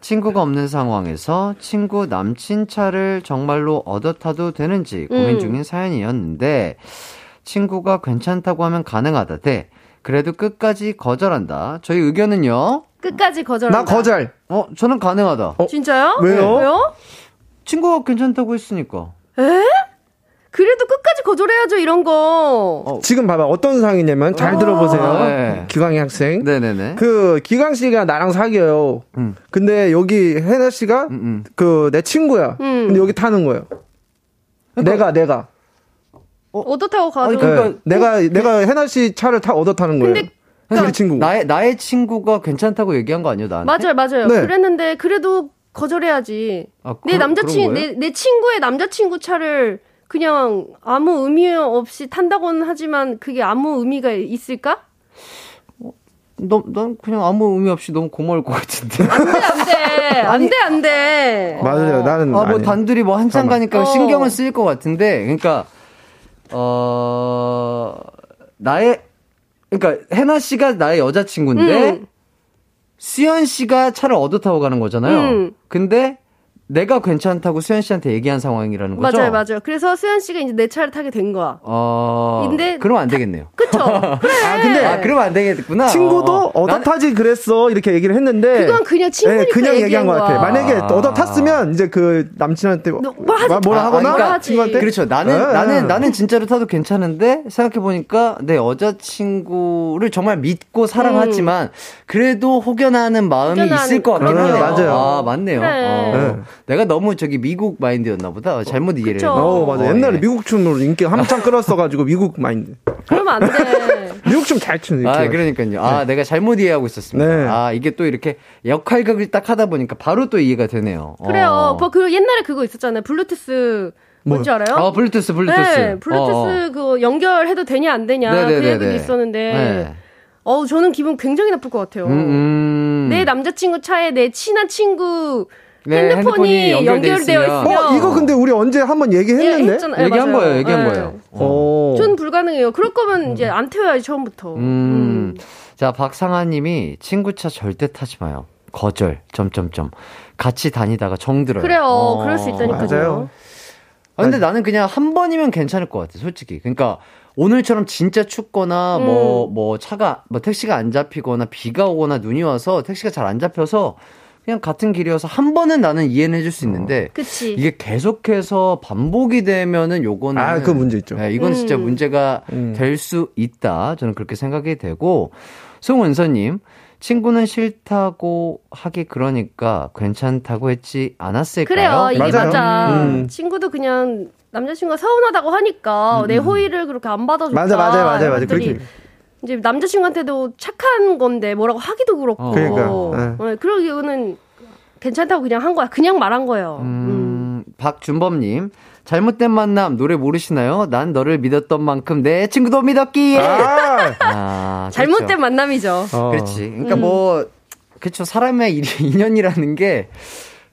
친구가 없는 상황에서 친구 남친 차를 정말로 얻어 타도 되는지 고민 음. 중인 사연이었는데 친구가 괜찮다고 하면 가능하다 대 그래도 끝까지 거절한다. 저희 의견은요. 끝까지 거절. 나 거절. 어, 저는 가능하다. 어? 진짜요? 왜요? 왜요? 친구가 괜찮다고 했으니까. 그래도 끝까지 거절해야죠, 이런 거. 어. 지금 봐봐 어떤 상황이냐면 잘 어. 들어보세요. 네. 기광이 학생. 네네네. 그 기광 씨가 나랑 사귀어요. 음. 근데 여기 해나 씨가 음, 음. 그내 친구야. 음. 근데 여기 타는 거예요. 내가 내가. 얻어 타고 가도. 아니, 그러니까- 네. 내가 내가 해나 씨 차를 타 얻어 타는 거예요. 근데 우리 친구. 나의 나의 친구가 괜찮다고 얘기한 거 아니에요, 나한테? 맞아요, 맞아요. 네. 그랬는데 그래도 거절해야지. 아, 내 남자친 내? 내 친구의 남자친구 차를 그냥 아무 의미 없이 탄다고는 하지만 그게 아무 의미가 있을까? 너, 넌 그냥 아무 의미 없이 너무 고마울 것 같은데. 안 돼 안 돼 안 돼 안 돼. 맞아요. 나는 아, 뭐 아니에요. 단둘이 뭐 한참 잠깐만. 가니까 어. 신경은 쓰일 것 같은데, 그러니까, 어, 나의, 그러니까, 해나 씨가 나의 여자친구인데, 음. 수현 씨가 차를 얻어 타고 가는 거잖아요. 음. 근데, 내가 괜찮다고 수현 씨한테 얘기한 상황이라는 거죠? 맞아요, 맞아요. 그래서 수현 씨가 이제 내 차를 타게 된 거야. 어. 근데 그러면 안 되겠네요. 그쵸? 그래. 아, 근데 아, 그러면 안 되겠구나. 친구도 어, 난- 얻어타지 그랬어 이렇게 얘기를 했는데 그건 그냥 친구니까 네, 그냥 얘기한 것 같아. 만약에 아. 얻어 탔으면 이제 그 남친한테 너 뭐 하지? 마- 뭐라 아, 하거나 그러니까 하지. 친구한테 그렇죠. 나는 네. 나는 나는 진짜로 타도 괜찮은데 생각해 보니까 내 여자친구를 정말 믿고 사랑하지만 그래도 혹여나는 마음이 음. 혹여나는- 있을 것 같긴 음, 해요. 맞아요. 아 맞네요. 어. 네. 내가 너무 저기 미국 마인드였나 보다. 잘못 이해를. 했나. 어 맞아 어, 옛날에 예. 미국 춤으로 인기 한창 끌었어가지고 미국 마인드 그러면 안 돼. 미국 춤 잘 추는 이렇게 아, 그러니까요. 아, 내가 잘못 이해하고 있었습니다. 네. 아, 이게 또 이렇게 역할극을 딱 하다 보니까 바로 또 이해가 되네요. 그래요. 어. 뭐, 그 옛날에 그거 있었잖아요. 블루투스 뭔지 알아요? 아, 블루투스, 블루투스. 네, 블루투스 어. 그 연결해도 되냐 안 되냐 그 네네네네. 얘기도 있었는데 네. 어 저는 기분 굉장히 나쁠 것 같아요. 음, 음. 내 남자친구 차에 내 친한 친구 네, 핸드폰이, 핸드폰이 연결되어 있으면 있으면. 어 이거 근데 우리 언제 한번 얘기했는데 했잖아요. 네, 얘기한 맞아요. 거예요, 얘기한 네. 거예요. 어. 전 불가능해요. 그럴 거면 이제 안 태워야지 처음부터. 음. 자, 박상아 님이 친구 차 절대 타지 마요. 거절. 점점점. 같이 다니다가 정들어요. 그래요. 어. 그럴 수 있다니까요. 맞아요. 아, 근데 나는 그냥 한 번이면 괜찮을 것 같아, 솔직히. 그러니까 오늘처럼 진짜 춥거나 음. 뭐, 뭐 차가, 뭐 택시가 안 잡히거나 비가 오거나 눈이 와서 택시가 잘 안 잡혀서 그냥 같은 길이어서 한 번은 나는 이해는 해줄 수 있는데 그치. 이게 계속해서 반복이 되면은 요거는 아, 그 문제 있죠. 네, 이건 진짜 음. 문제가 음. 될수 있다. 저는 그렇게 생각이 되고 송은서님 친구는 싫다고 하기 그러니까 괜찮다고 했지 않았을까요? 그래요. 이게 맞아요. 맞아. 음. 친구도 그냥 남자친구가 서운하다고 하니까 내 호의를 그렇게 안 받아줬다. 맞아 맞아 맞아 맞아 그렇게 이제 남자친구한테도 착한 건데 뭐라고 하기도 그렇고. 어. 그러니까, 네, 그러기는 괜찮다고 그냥 한 거야. 그냥 말한 거예요. 음. 음, 박준범님 잘못된 만남 노래 모르시나요? 난 너를 믿었던 만큼 내 친구도 믿었기에. 아, 아, 그렇죠. 잘못된 만남이죠. 어. 그렇지. 그러니까 음. 뭐 그렇죠. 사람의 일- 인연이라는 게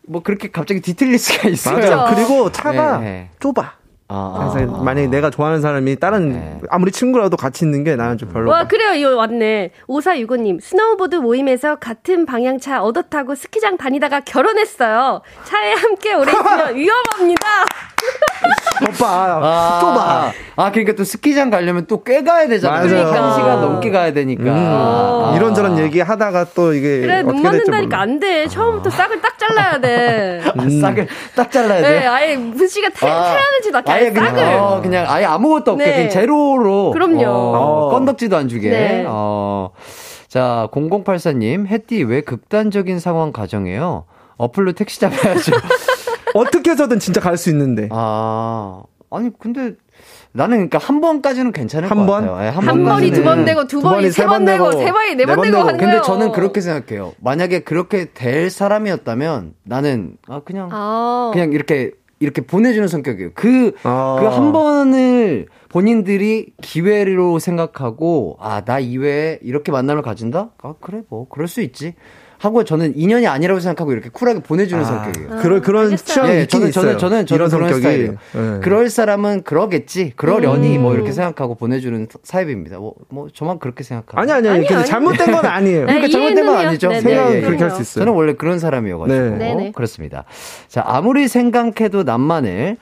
뭐 그렇게 갑자기 뒤틀릴 수가 있어요. 맞아. 그렇죠. 그리고 차가 네. 좁아. 아, 그래서 아, 만약에 내가 좋아하는 사람이 다른 네. 아무리 친구라도 같이 있는 게 나는 좀 별로. 와, 그래요. 이거 왔네. 5465님. 스노우보드 모임에서 같은 방향차 얻어 타고 스키장 다니다가 결혼했어요. 차에 함께 오래 있으면 위험합니다. 오빠 아, 좁아. 아, 그러니까 또 스키장 가려면 또 꽤 가야 되잖아요. 맞아요. 한 시간 넘게 가야 되니까. 음, 아. 이런저런 얘기 하다가 또 이게 그래, 눈 맞는다니까. 안 돼. 처음부터 싹을 딱 잘라야 돼. 아, 싹을 딱 잘라야 돼요. 네, 아예 문씨가 태, 아, 태어난지도 않게 아예 아예 그냥, 싹을. 어, 그냥 아예 아무것도 없게 네. 그냥 제로로. 그럼요. 어, 어. 건덕지도 안 주게. 네. 어. 자, 0084님, 햇띠 왜 극단적인 상황 가정해요? 어플로 택시 잡아야죠. 어떻게 해서든 진짜 갈 수 있는데. 아, 아니, 근데 나는 그러니까 한 번까지는 괜찮을 한 것 번? 같아요. 예, 한 번이 번까지는. 두번 되고 두 두 번이 번이 세세번번 되고 세 번이 네번 네번 되고. 하는 근데 거예요. 저는 그렇게 생각해요. 만약에 그렇게 될 사람이었다면 나는 아 그냥 아. 그냥 이렇게 이렇게 보내주는 성격이에요. 그그 아. 한 번을 본인들이 기회로 생각하고 아 나 이외에 이렇게 만남을 가진다? 아 그래 뭐 그럴 수 있지. 하고 저는 인연이 아니라고 생각하고 이렇게 쿨하게 보내주는 성격이에요. 그런 그런 알겠어요. 취향이 예, 있긴 저는. 저는, 저는, 저는 그런 성격이. 예. 그럴 사람은 그러겠지, 그러려니 음. 뭐 이렇게 생각하고 보내주는 타입입니다. 뭐, 뭐 저만 그렇게 생각하고. 아니 아니 아니. 아니, 근데 아니. 잘못된 건 아니에요. 네, 그러니까 잘못된 건. 아니죠. 네, 생각은 예, 예. 그렇게 할 수. 있어요. 저는 원래 그런 사람이어가지고 네. 그렇습니다. 자 아무리 생각해도 남만을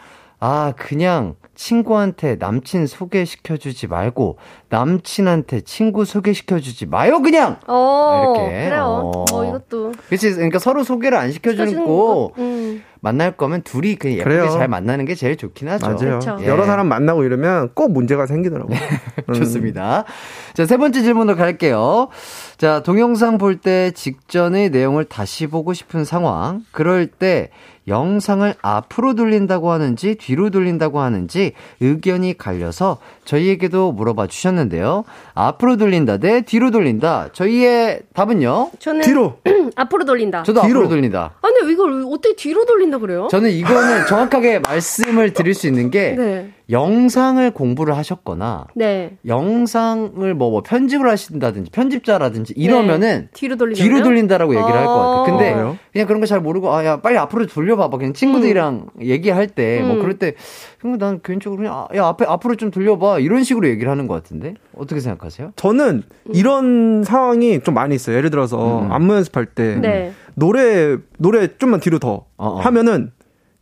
아 그냥 친구한테 남친 소개시켜주지 말고 남친한테 친구 소개시켜주지 마요 그냥. 어, 이렇게. 그래요. 어. 어, 이것도. 그렇지. 그러니까 서로 소개를 안 시켜주는 거 거. 음. 만날 거면 둘이 그냥 예쁘게 그래요. 잘 만나는 게 제일 좋긴 하죠. 맞아요. 그렇죠. 예. 여러 사람 만나고 이러면 꼭 문제가 생기더라고요. 음. 좋습니다. 자, 세 번째 질문으로 갈게요. 자, 동영상 볼 때 직전의 내용을 다시 보고 싶은 상황. 그럴 때 영상을 앞으로 돌린다고 하는지 뒤로 돌린다고 하는지 의견이 갈려서 저희에게도 물어봐 주셨는데요. 앞으로 돌린다 대 뒤로 돌린다. 저희의 답은요? 저는 뒤로. 앞으로 돌린다. 저도 뒤로. 앞으로 돌린다. 아니, 이걸 어떻게 뒤로 돌린다 그래요? 저는 이거는 정확하게 말씀을 드릴 수 있는 게 네. 영상을 공부를 하셨거나 네. 영상을 뭐, 뭐 편집을 하신다든지 편집자라든지 이러면은 뒤로 돌리면 뒤로 돌린다라고 얘기를 할 것 같아. 근데 어? 그냥 그런 거 잘 모르고 아 야 빨리 앞으로 돌려봐봐. 그냥 친구들이랑 얘기할 때뭐 음. 그럴 때 그냥 난 개인적으로 그냥 아, 야 앞에 앞으로 좀 돌려봐 이런 식으로 얘기를 하는 것 같은데 어떻게 생각하세요? 저는 이런 상황이 좀 많이 있어요. 예를 들어서 음. 안무 연습할 때 네. 노래 노래 좀만 뒤로 더 어, 어. 하면은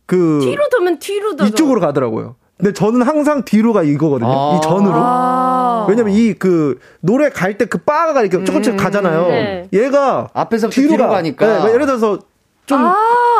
그 뒤로 돌면 뒤로 더. 이쪽으로 가더라고요. 근데 저는 항상 뒤로가 이거거든요. 아. 이 전으로. 아. 왜냐면 이 그 노래 갈 때 그 바가 이렇게 조금씩 가잖아요. 네. 얘가 앞에서부터 뒤로. 가니까 네, 예를 들어서 좀 아.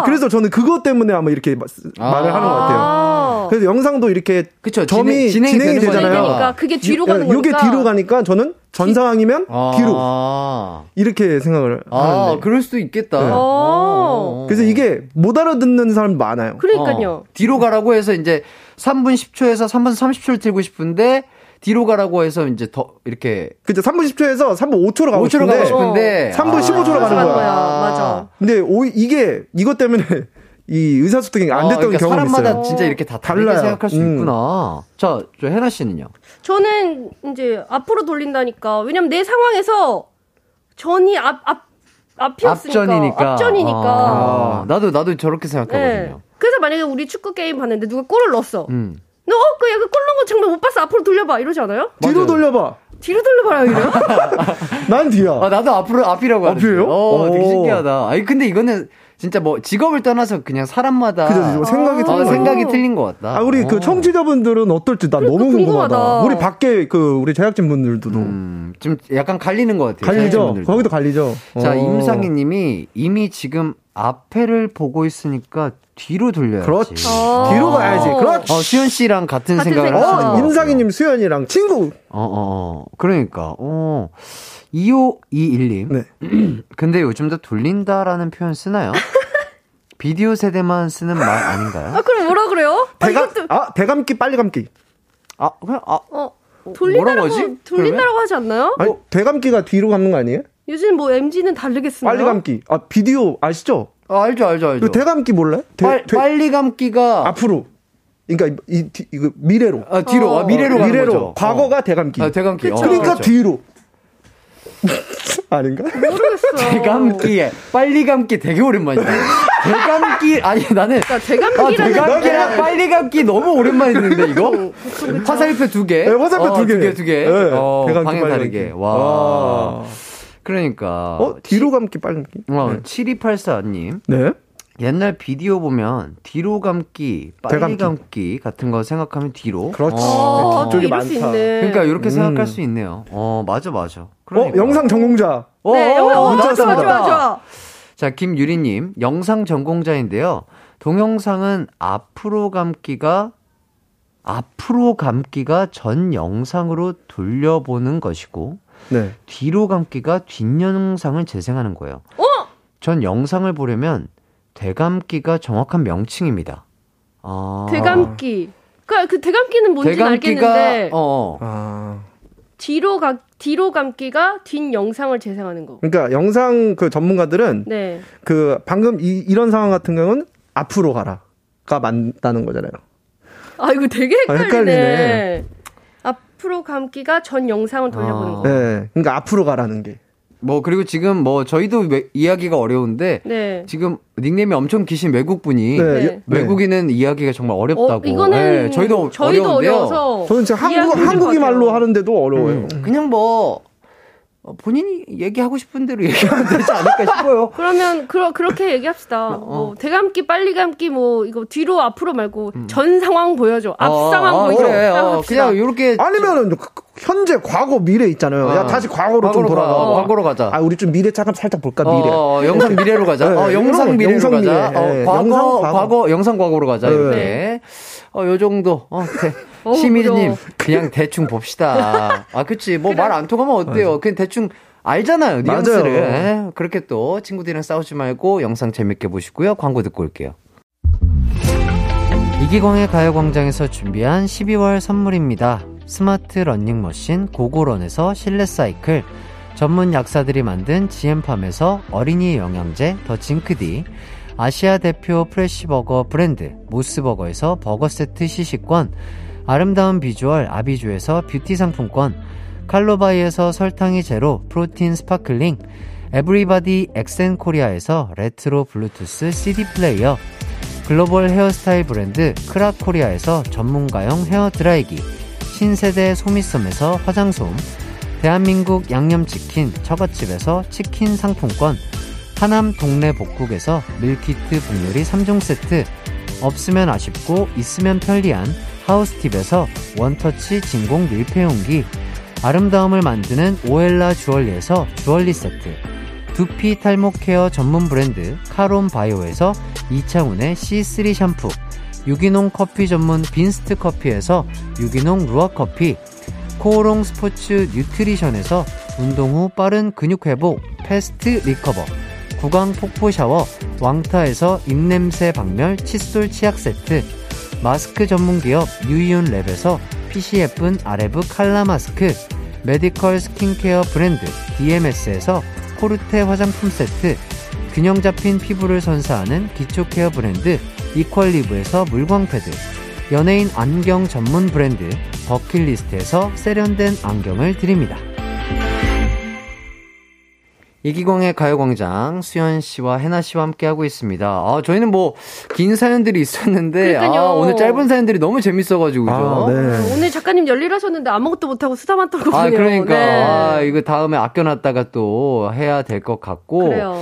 그래서 저는 그것 때문에 아마 이렇게 마- 아. 말을 하는 것 같아요. 아. 그래서 영상도 이렇게 그쵸, 점이 진행- 진행이, 진행이 되잖아요. 거니까 그게 뒤로 이- 가는 이게 거니까. 뒤로 가니까 저는 전 상황이면 아. 뒤로 아, 이렇게 생각을 아 하는데. 그럴 수도 있겠다. 네. 어. 그래서 이게 못 알아듣는 사람 많아요. 그러니까요. 어, 뒤로 가라고 해서 이제 3분 10초에서 3분 30초를 틀고 싶은데 뒤로 가라고 해서 이제 더 이렇게 그죠? 3분 10초에서 3분 5초로 가고 5초로 싶은데 가고 싶은데 3분 15초로 가는 거야. 거야. 맞아. 근데 오, 이게 이것 때문에 이 의사소통이 안 아, 됐던 그러니까 경험이 사람마다 있어요. 진짜 이렇게 다 다르게 달라요. 생각할 수 음. 있구나. 자, 저 해나 씨는요? 저는 이제 앞으로 돌린다니까. 왜냐면 내 상황에서 전이 앞, 앞, 앞이었으니까. 앞전이니까. 앞전이니까. 아, 나도 나도 저렇게 네. 생각하거든요. 그래서 만약에 우리 축구 게임 봤는데 누가 골을 넣었어. 음. 너, 어, 그, 약간 골 넣은 거 정말 못 봤어. 앞으로 돌려봐. 이러지 않아요? 뒤로 맞아요. 돌려봐. 뒤로 돌려봐라. 이래요? 난 뒤야. 아, 나도 앞으로 앞이라고 하는데. 앞이에요? 어, 되게 오. 신기하다. 아니 근데 이거는 진짜 뭐 직업을 떠나서 그냥 사람마다 그죠? 그죠? 생각이 아. 틀린 어. 생각이 틀린 것 같다. 아, 우리 어. 그 청취자분들은 어떨지 난 너무 궁금하다. 궁금하다. 우리 밖에 그 우리 제작진 분들도 음, 좀 약간 갈리는 것 같아요. 갈리죠? 거기도 갈리죠? 자, 어. 임상희 님이 이미 지금 앞에를 보고 있으니까 뒤로 돌려야지. 그렇지. 어. 뒤로 가야지. 그렇지. 어, 수현 씨랑 같은, 같은 생각을 생각. 어. 임상희님, 수현이랑 친구. 어, 어, 어. 그러니까, 어. 2521님. 네. 근데 요즘도 돌린다라는 표현 쓰나요? 비디오 세대만 쓰는 말 아닌가요? 아, 그럼 뭐라 그래요? 아, 대감, 이것도, 아, 대감기, 빨리 감기. 아, 그냥, 아, 어, 돌린다라고, 뭐라고 하지? 돌린다라고 하지 않나요? 아니, 대감기가 뒤로 감는 거 아니에요? 요즘 뭐 MG는 다르게 쓰나요? 빨리 감기. 아, 비디오 아시죠? 아, 알죠, 알죠, 알죠. 그 대감기 몰라요? 대, 빨, 대- 빨리 감기가, 앞으로. 그러니까 이, 이, 이- 이거 미래로. 아, 뒤로, 아, 미래로 가는 미래로. 거죠. 과거가 어. 대감기. 아, 대감기. 어, 그러니까 그렇죠. 뒤로. 아닌가? 모르겠어요. 대감기에 빨리 감기 되게 오랜만이다. 대감기 아니 나는 그러니까 아, 대감기라는 대감기랑 빨리 감기 너무 오랜만에 듣는데 이거 화살표 두 개, 네, 화살표 어, 두 개. 두 개, 두 개, 네, 어, 대감기, 방향 빨리 다르게. 감기. 와, 와. 그러니까 어, 뒤로 감기, 빨리 감기. 어, 7284님 네. 옛날 비디오 보면 뒤로 감기, 빨리 대감기. 감기 같은 거 생각하면 뒤로. 그렇지. 어, 뒤쪽이 수 많다. 있네. 그러니까 이렇게 음. 생각할 수 있네요. 어, 맞아, 맞아. 어, 그러니까. 영상 전공자. 네, 어, 어, 어, 맞다, 좋아, 맞다. 좋아, 좋아. 자, 김유리님, 영상 전공자인데요. 동영상은 앞으로 감기가, 앞으로 감기가 전 영상으로 돌려보는 것이고, 네. 뒤로 감기가 뒷영상을 재생하는 거예요. 어? 전 영상을 보려면 되감기가 정확한 명칭입니다. 아. 대감기. 그, 그 대감기는 뭔지는 알겠는데, 어, 어. 아. 뒤로 가, 뒤로 감기가 뒷 영상을 재생하는 거. 그러니까 영상 그 전문가들은 네. 그 방금 이, 이런 상황 같은 경우는 앞으로 가라가 맞다는 거잖아요. 아, 이거 되게 아, 헷갈리네. 헷갈리네. 앞으로 감기가 전 영상을 돌려보는 아. 거. 네. 그러니까 앞으로 가라는 게. 뭐, 그리고 지금 뭐, 저희도 왜- 이야기가 어려운데, 네. 지금 닉네임이 엄청 기신 외국 분이, 네. 네. 외국인은 이야기가 정말 어렵다고. 어, 이거는 네, 저희도, 저희도 어려운데요. 어려워서 저는 지금 한국, 한국이 것 말로. 하는데도 어려워요. 음, 그냥 뭐 어, 본인이 얘기하고 싶은 대로 얘기하면 되지 않을까 싶어요. 그러면 그러, 그렇게 얘기합시다. 어. 뭐 대감기 빨리 감기 뭐 이거 뒤로 앞으로 말고 전 상황 보여줘. 앞 어, 상황 어, 보여줘. 그래, 딱 어. 그냥 요렇게 아니면은 그- 그 현재, 과거, 미래 있잖아요. 야 어. 다시 과거로, 과거로 좀 돌아가. 가, 어, 과거로 가자. 아 우리 좀 미래 잠깐 살짝 볼까 미래. 어, 영상 미래로 가자. 네, 어, 영상 미래로 영상 가자. 미래. 어, 네, 과거, 영상 과거. 과거, 영상 과거로 가자. 네. 이렇게. 어, 요 정도. 어, 대, 시미즈님, 어려워. 그냥 대충 봅시다. 아, 그치. 뭐 말 안 통하면 어때요? 그냥 대충 알잖아요. 뉘앙스를. 맞아요. 예, 그렇게 또 친구들이랑 싸우지 말고 영상 재밌게 보시고요. 광고 듣고 올게요. 이기광의 가요광장에서 준비한 12월 선물입니다. 스마트 러닝머신 고고런에서 실내 사이클, 전문 약사들이 만든 지엠팜에서 어린이 영양제 더 징크디, 아시아 대표 fresh버거 브랜드 모스버거에서 버거 세트 시식권, 아름다운 비주얼 아비주에서 뷰티 상품권, 칼로바이에서 설탕이 제로 protein sparkling, 에브리바디 엑센 코리아에서 레트로 블루투스 CD 플레이어, 글로벌 헤어스타일 브랜드 크라코리아에서 전문가용 헤어 드라이기, 신세대 소미섬에서 화장솜, 대한민국 양념치킨 처갓집에서 치킨 상품권, 하남 동네 복국에서 밀키트 복요리 3종 세트, 없으면 아쉽고 있으면 편리한 하우스팁에서 원터치 진공 밀폐용기, 아름다움을 만드는 오엘라 주얼리에서 주얼리 세트, 두피 탈모 케어 전문 브랜드 카론 바이오에서 이창훈의 C3 샴푸, 유기농 커피 전문 빈스트 커피에서 유기농 루아 커피, 코오롱 스포츠 뉴트리션에서 운동 후 빠른 근육 회복 패스트 리커버, 구강 폭포 샤워 왕타에서 입냄새 박멸 칫솔 치약 세트, 마스크 전문 기업 유이온 랩에서 예쁜 아레브 칼라 마스크, 메디컬 스킨케어 브랜드 DMS에서 코르테 화장품 세트, 균형 잡힌 피부를 선사하는 기초 케어 브랜드 이퀄리브에서 물광 패드, 연예인 안경 전문 브랜드 버킷리스트에서 세련된 안경을 드립니다. 이기광의 가요광장 수현 씨와 해나 씨와 함께 하고 있습니다. 아, 저희는 뭐 긴 사연들이 있었는데 아. 오늘 짧은 사연들이 너무 재밌어가지고? 아, 네. 오늘 작가님 열일하셨는데 아무것도 못하고 수다만 떨고 아. 그러니까 네. 아, 이거 다음에 아껴놨다가 또 해야 될 것 같고 그래요.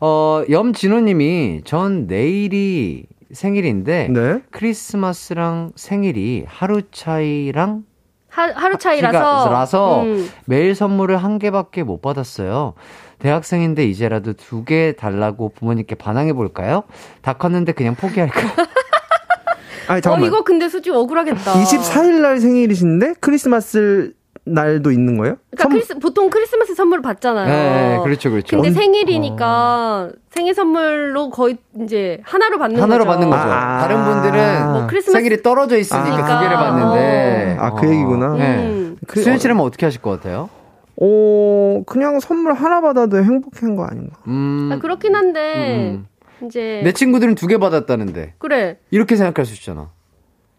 어, 염진호님이 전 내일이 생일인데 네. 크리스마스랑 생일이 하루 차이랑 하, 하루 기가 차이라서. 라서 음. 매일 선물을 한 개밖에 못 받았어요. 대학생인데 이제라도 두 개 달라고 부모님께 반항해 볼까요? 다 컸는데 그냥 포기할까요? 아니 어, 잠깐만. 이거 근데 솔직히 억울하겠다. 24일 날 생일이신데 크리스마스 날도 있는 거예요? 그러니까 선- 크리스, 보통 크리스마스 선물을 받잖아요. 네, 그렇죠, 그렇죠. 근데 언- 생일이니까 생일 선물로 거의 이제 하나로 받는 하나로 거죠. 받는 거죠. 아. 다른 분들은 뭐 크리스마스- 생일이 떨어져 있으니까 그러니까. 두 개를 받는데. 아, 그 얘기구나. 네. 음. 그- 수현 씨라면 어떻게 하실 것 같아요? 어, 그냥 선물 하나 받아도 행복한 거 아닌가? 음, 아, 그렇긴 한데 음. 이제 내 친구들은 두 개 받았다는데 그래. 이렇게 생각할 수 있잖아.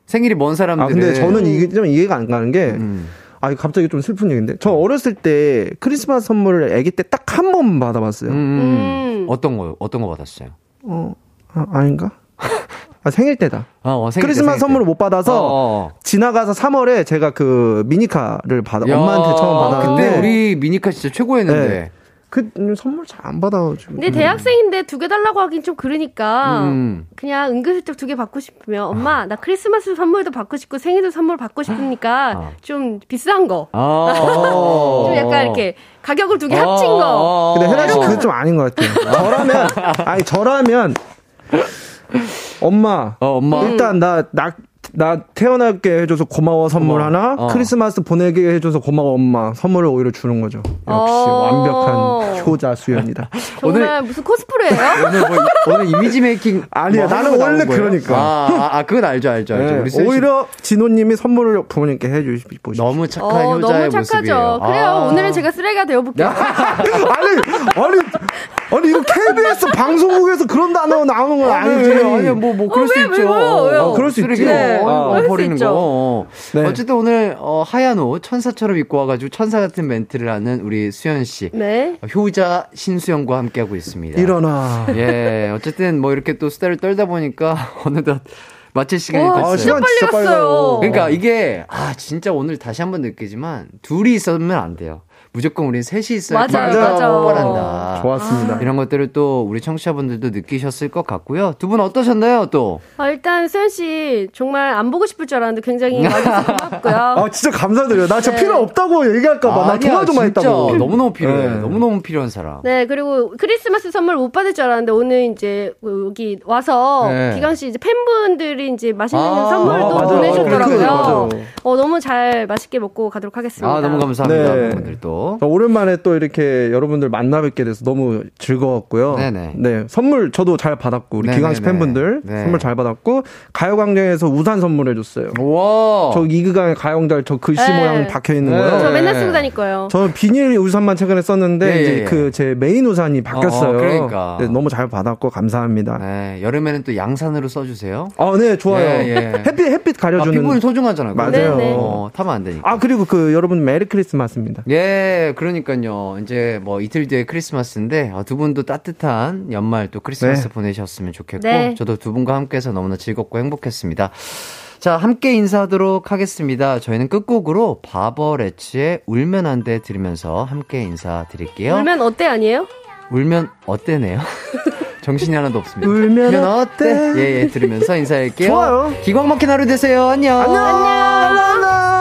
생일이 먼 사람들은. 아, 근데 저는 이게 좀 이해가 안 가는 게, 음. 아, 갑자기 좀 슬픈 얘기인데, 저 어렸을 때 크리스마스 선물을 아기 때 딱 한 번 받아봤어요. 음, 음. 어떤 거 어떤 거 받았어요? 어, 아, 아닌가? 아, 생일 때다. 아, 어, 생일 때, 크리스마스 생일 때. 선물을 못 받아서, 어, 어. 지나가서 3월에 제가 그 미니카를 받아, 야, 엄마한테 처음 받았는데, 그때 우리 미니카 진짜 최고였는데. 네. 그 음, 선물 잘 안 받아가지고. 근데 대학생인데 두 개 달라고 하긴 좀 그러니까 음. 그냥 은근슬쩍 두 개 받고 싶으면 엄마 나 크리스마스 선물도 받고 싶고 생일도 선물 받고 싶으니까 아. 좀 비싼 거. 아. 좀 약간 이렇게 가격을 두 개 합친 어, 거. 어, 근데 혜나 씨 어. 그건 좀 아닌 것 같아요. 저라면, 아니, 저라면, 엄마, 어, 엄마. 일단 나, 나, 나 태어나게 해줘서 고마워 선물 고마워. 하나, 어. 크리스마스 보내게 해줘서 고마워 엄마 선물을 오히려 주는 거죠. 역시 어. 완벽한 효자 수연이다. 정말 무슨 코스프레예요? 오늘 뭐 이- 오늘 이미지 메이킹 아니야, 뭐 나는 원래? 그러니까. 아, 아, 아, 그건 알죠, 알죠, 알죠. 네, 우리 씨 오히려 진호님이 선물을 부모님께 해주시고 너무 착한 어, 효자의 너무 착하죠. 모습이에요. 그래요. 아. 오늘은 제가 쓰레기가 되어볼게요. 아니 아니 아니 이거 KBS 방송국에서 그런 단어 나오는 건 아니지. 아니, 아니, 뭐, 뭐, 그럴 어, 수 왜, 있죠. 왜요? 왜요? 어, 그럴 수 있지. 네. 어, 어, 그럴 수 버리는 있죠. 거. 네. 어쨌든 오늘, 어, 하얀 옷, 천사처럼 입고 와가지고 천사 같은 멘트를 하는 우리 수현 씨. 네. 어, 효자 신수영과 함께 하고 있습니다. 일어나. 예, 어쨌든 뭐 이렇게 또 수다를 떨다 보니까 어느덧 마칠 시간이 와, 됐어요. 빨리 진짜 빨리 갔어요. 그러니까 이게 아 진짜 오늘 다시 한번 느끼지만 둘이 있으면 안 돼요. 무조건 우리 셋이 있어야 맞아요, 맞아요. 맞아. 뻔한다. 좋았습니다. 이런 것들을 또 우리 청취자분들도 느끼셨을 것 같고요. 두 분 어떠셨나요, 또? 아, 일단 수현 씨 정말 안 보고 싶을 줄 알았는데 굉장히 와주셔서 고맙고요. 아 진짜 감사드려요. 나 진짜 네. 필요 없다고 얘기할까 봐 나 아니야, 도와줘만 진짜 했다고. 너무너무 필요해. 네. 너무너무 필요한 사람. 네, 그리고 크리스마스 선물 못 받을 줄 알았는데 오늘 이제 여기 와서 네. 기광 씨 이제 팬분들이 이제 맛있는 아, 선물도 맞아요. 보내주셨더라고요. 맞아요. 어, 너무 잘 맛있게 먹고 가도록 하겠습니다. 아, 너무 감사합니다. 네. 분들도. 또. 오랜만에 또 이렇게 여러분들 만나 뵙게 돼서 너무 즐거웠고요. 네네. 네, 선물 저도 잘 받았고 우리. 기광씨 팬분들 네. 선물 잘 받았고 가요광장에서 우산 선물해줬어요. 와. 저 이기광의 가요광장 저 글씨 네. 모양 박혀 있는 네. 거요. 저 네. 맨날 쓰고 다닐 거예요. 저는 비닐 우산만 최근에 썼는데 예, 예, 이제 예. 그제 메인 우산이 바뀌었어요. 어, 그러니까. 네, 너무 잘 받았고 감사합니다. 네, 여름에는 또 양산으로 써주세요. 아, 네, 좋아요. 예, 예. 햇빛 햇빛 아, 가려주는. 피부는 소중하잖아요. 맞아요. 네, 네. 어, 타면 안 되니까. 아, 그리고 그 여러분 Merry Christmas입니다. 예, 그러니까요. 이제 뭐 이틀 뒤에 크리스마스인데 어, 두 분도 따뜻한 연말 또 크리스마스 네. 보내셨으면 좋겠고 네. 저도 두 분과 함께해서 너무나 즐겁고 행복했습니다. 자, 함께 인사하도록 하겠습니다. 저희는 끝곡으로 바버레츠의 울면 안 돼 들으면서 함께 인사드릴게요. 울면 어때 아니에요? 울면 어때네요? 정신이 하나도 없습니다. 울면 어때? 예, 예, 들으면서 인사할게요. 좋아요. 기광 막힌 하루 되세요. 안녕. 안녕. 안녕.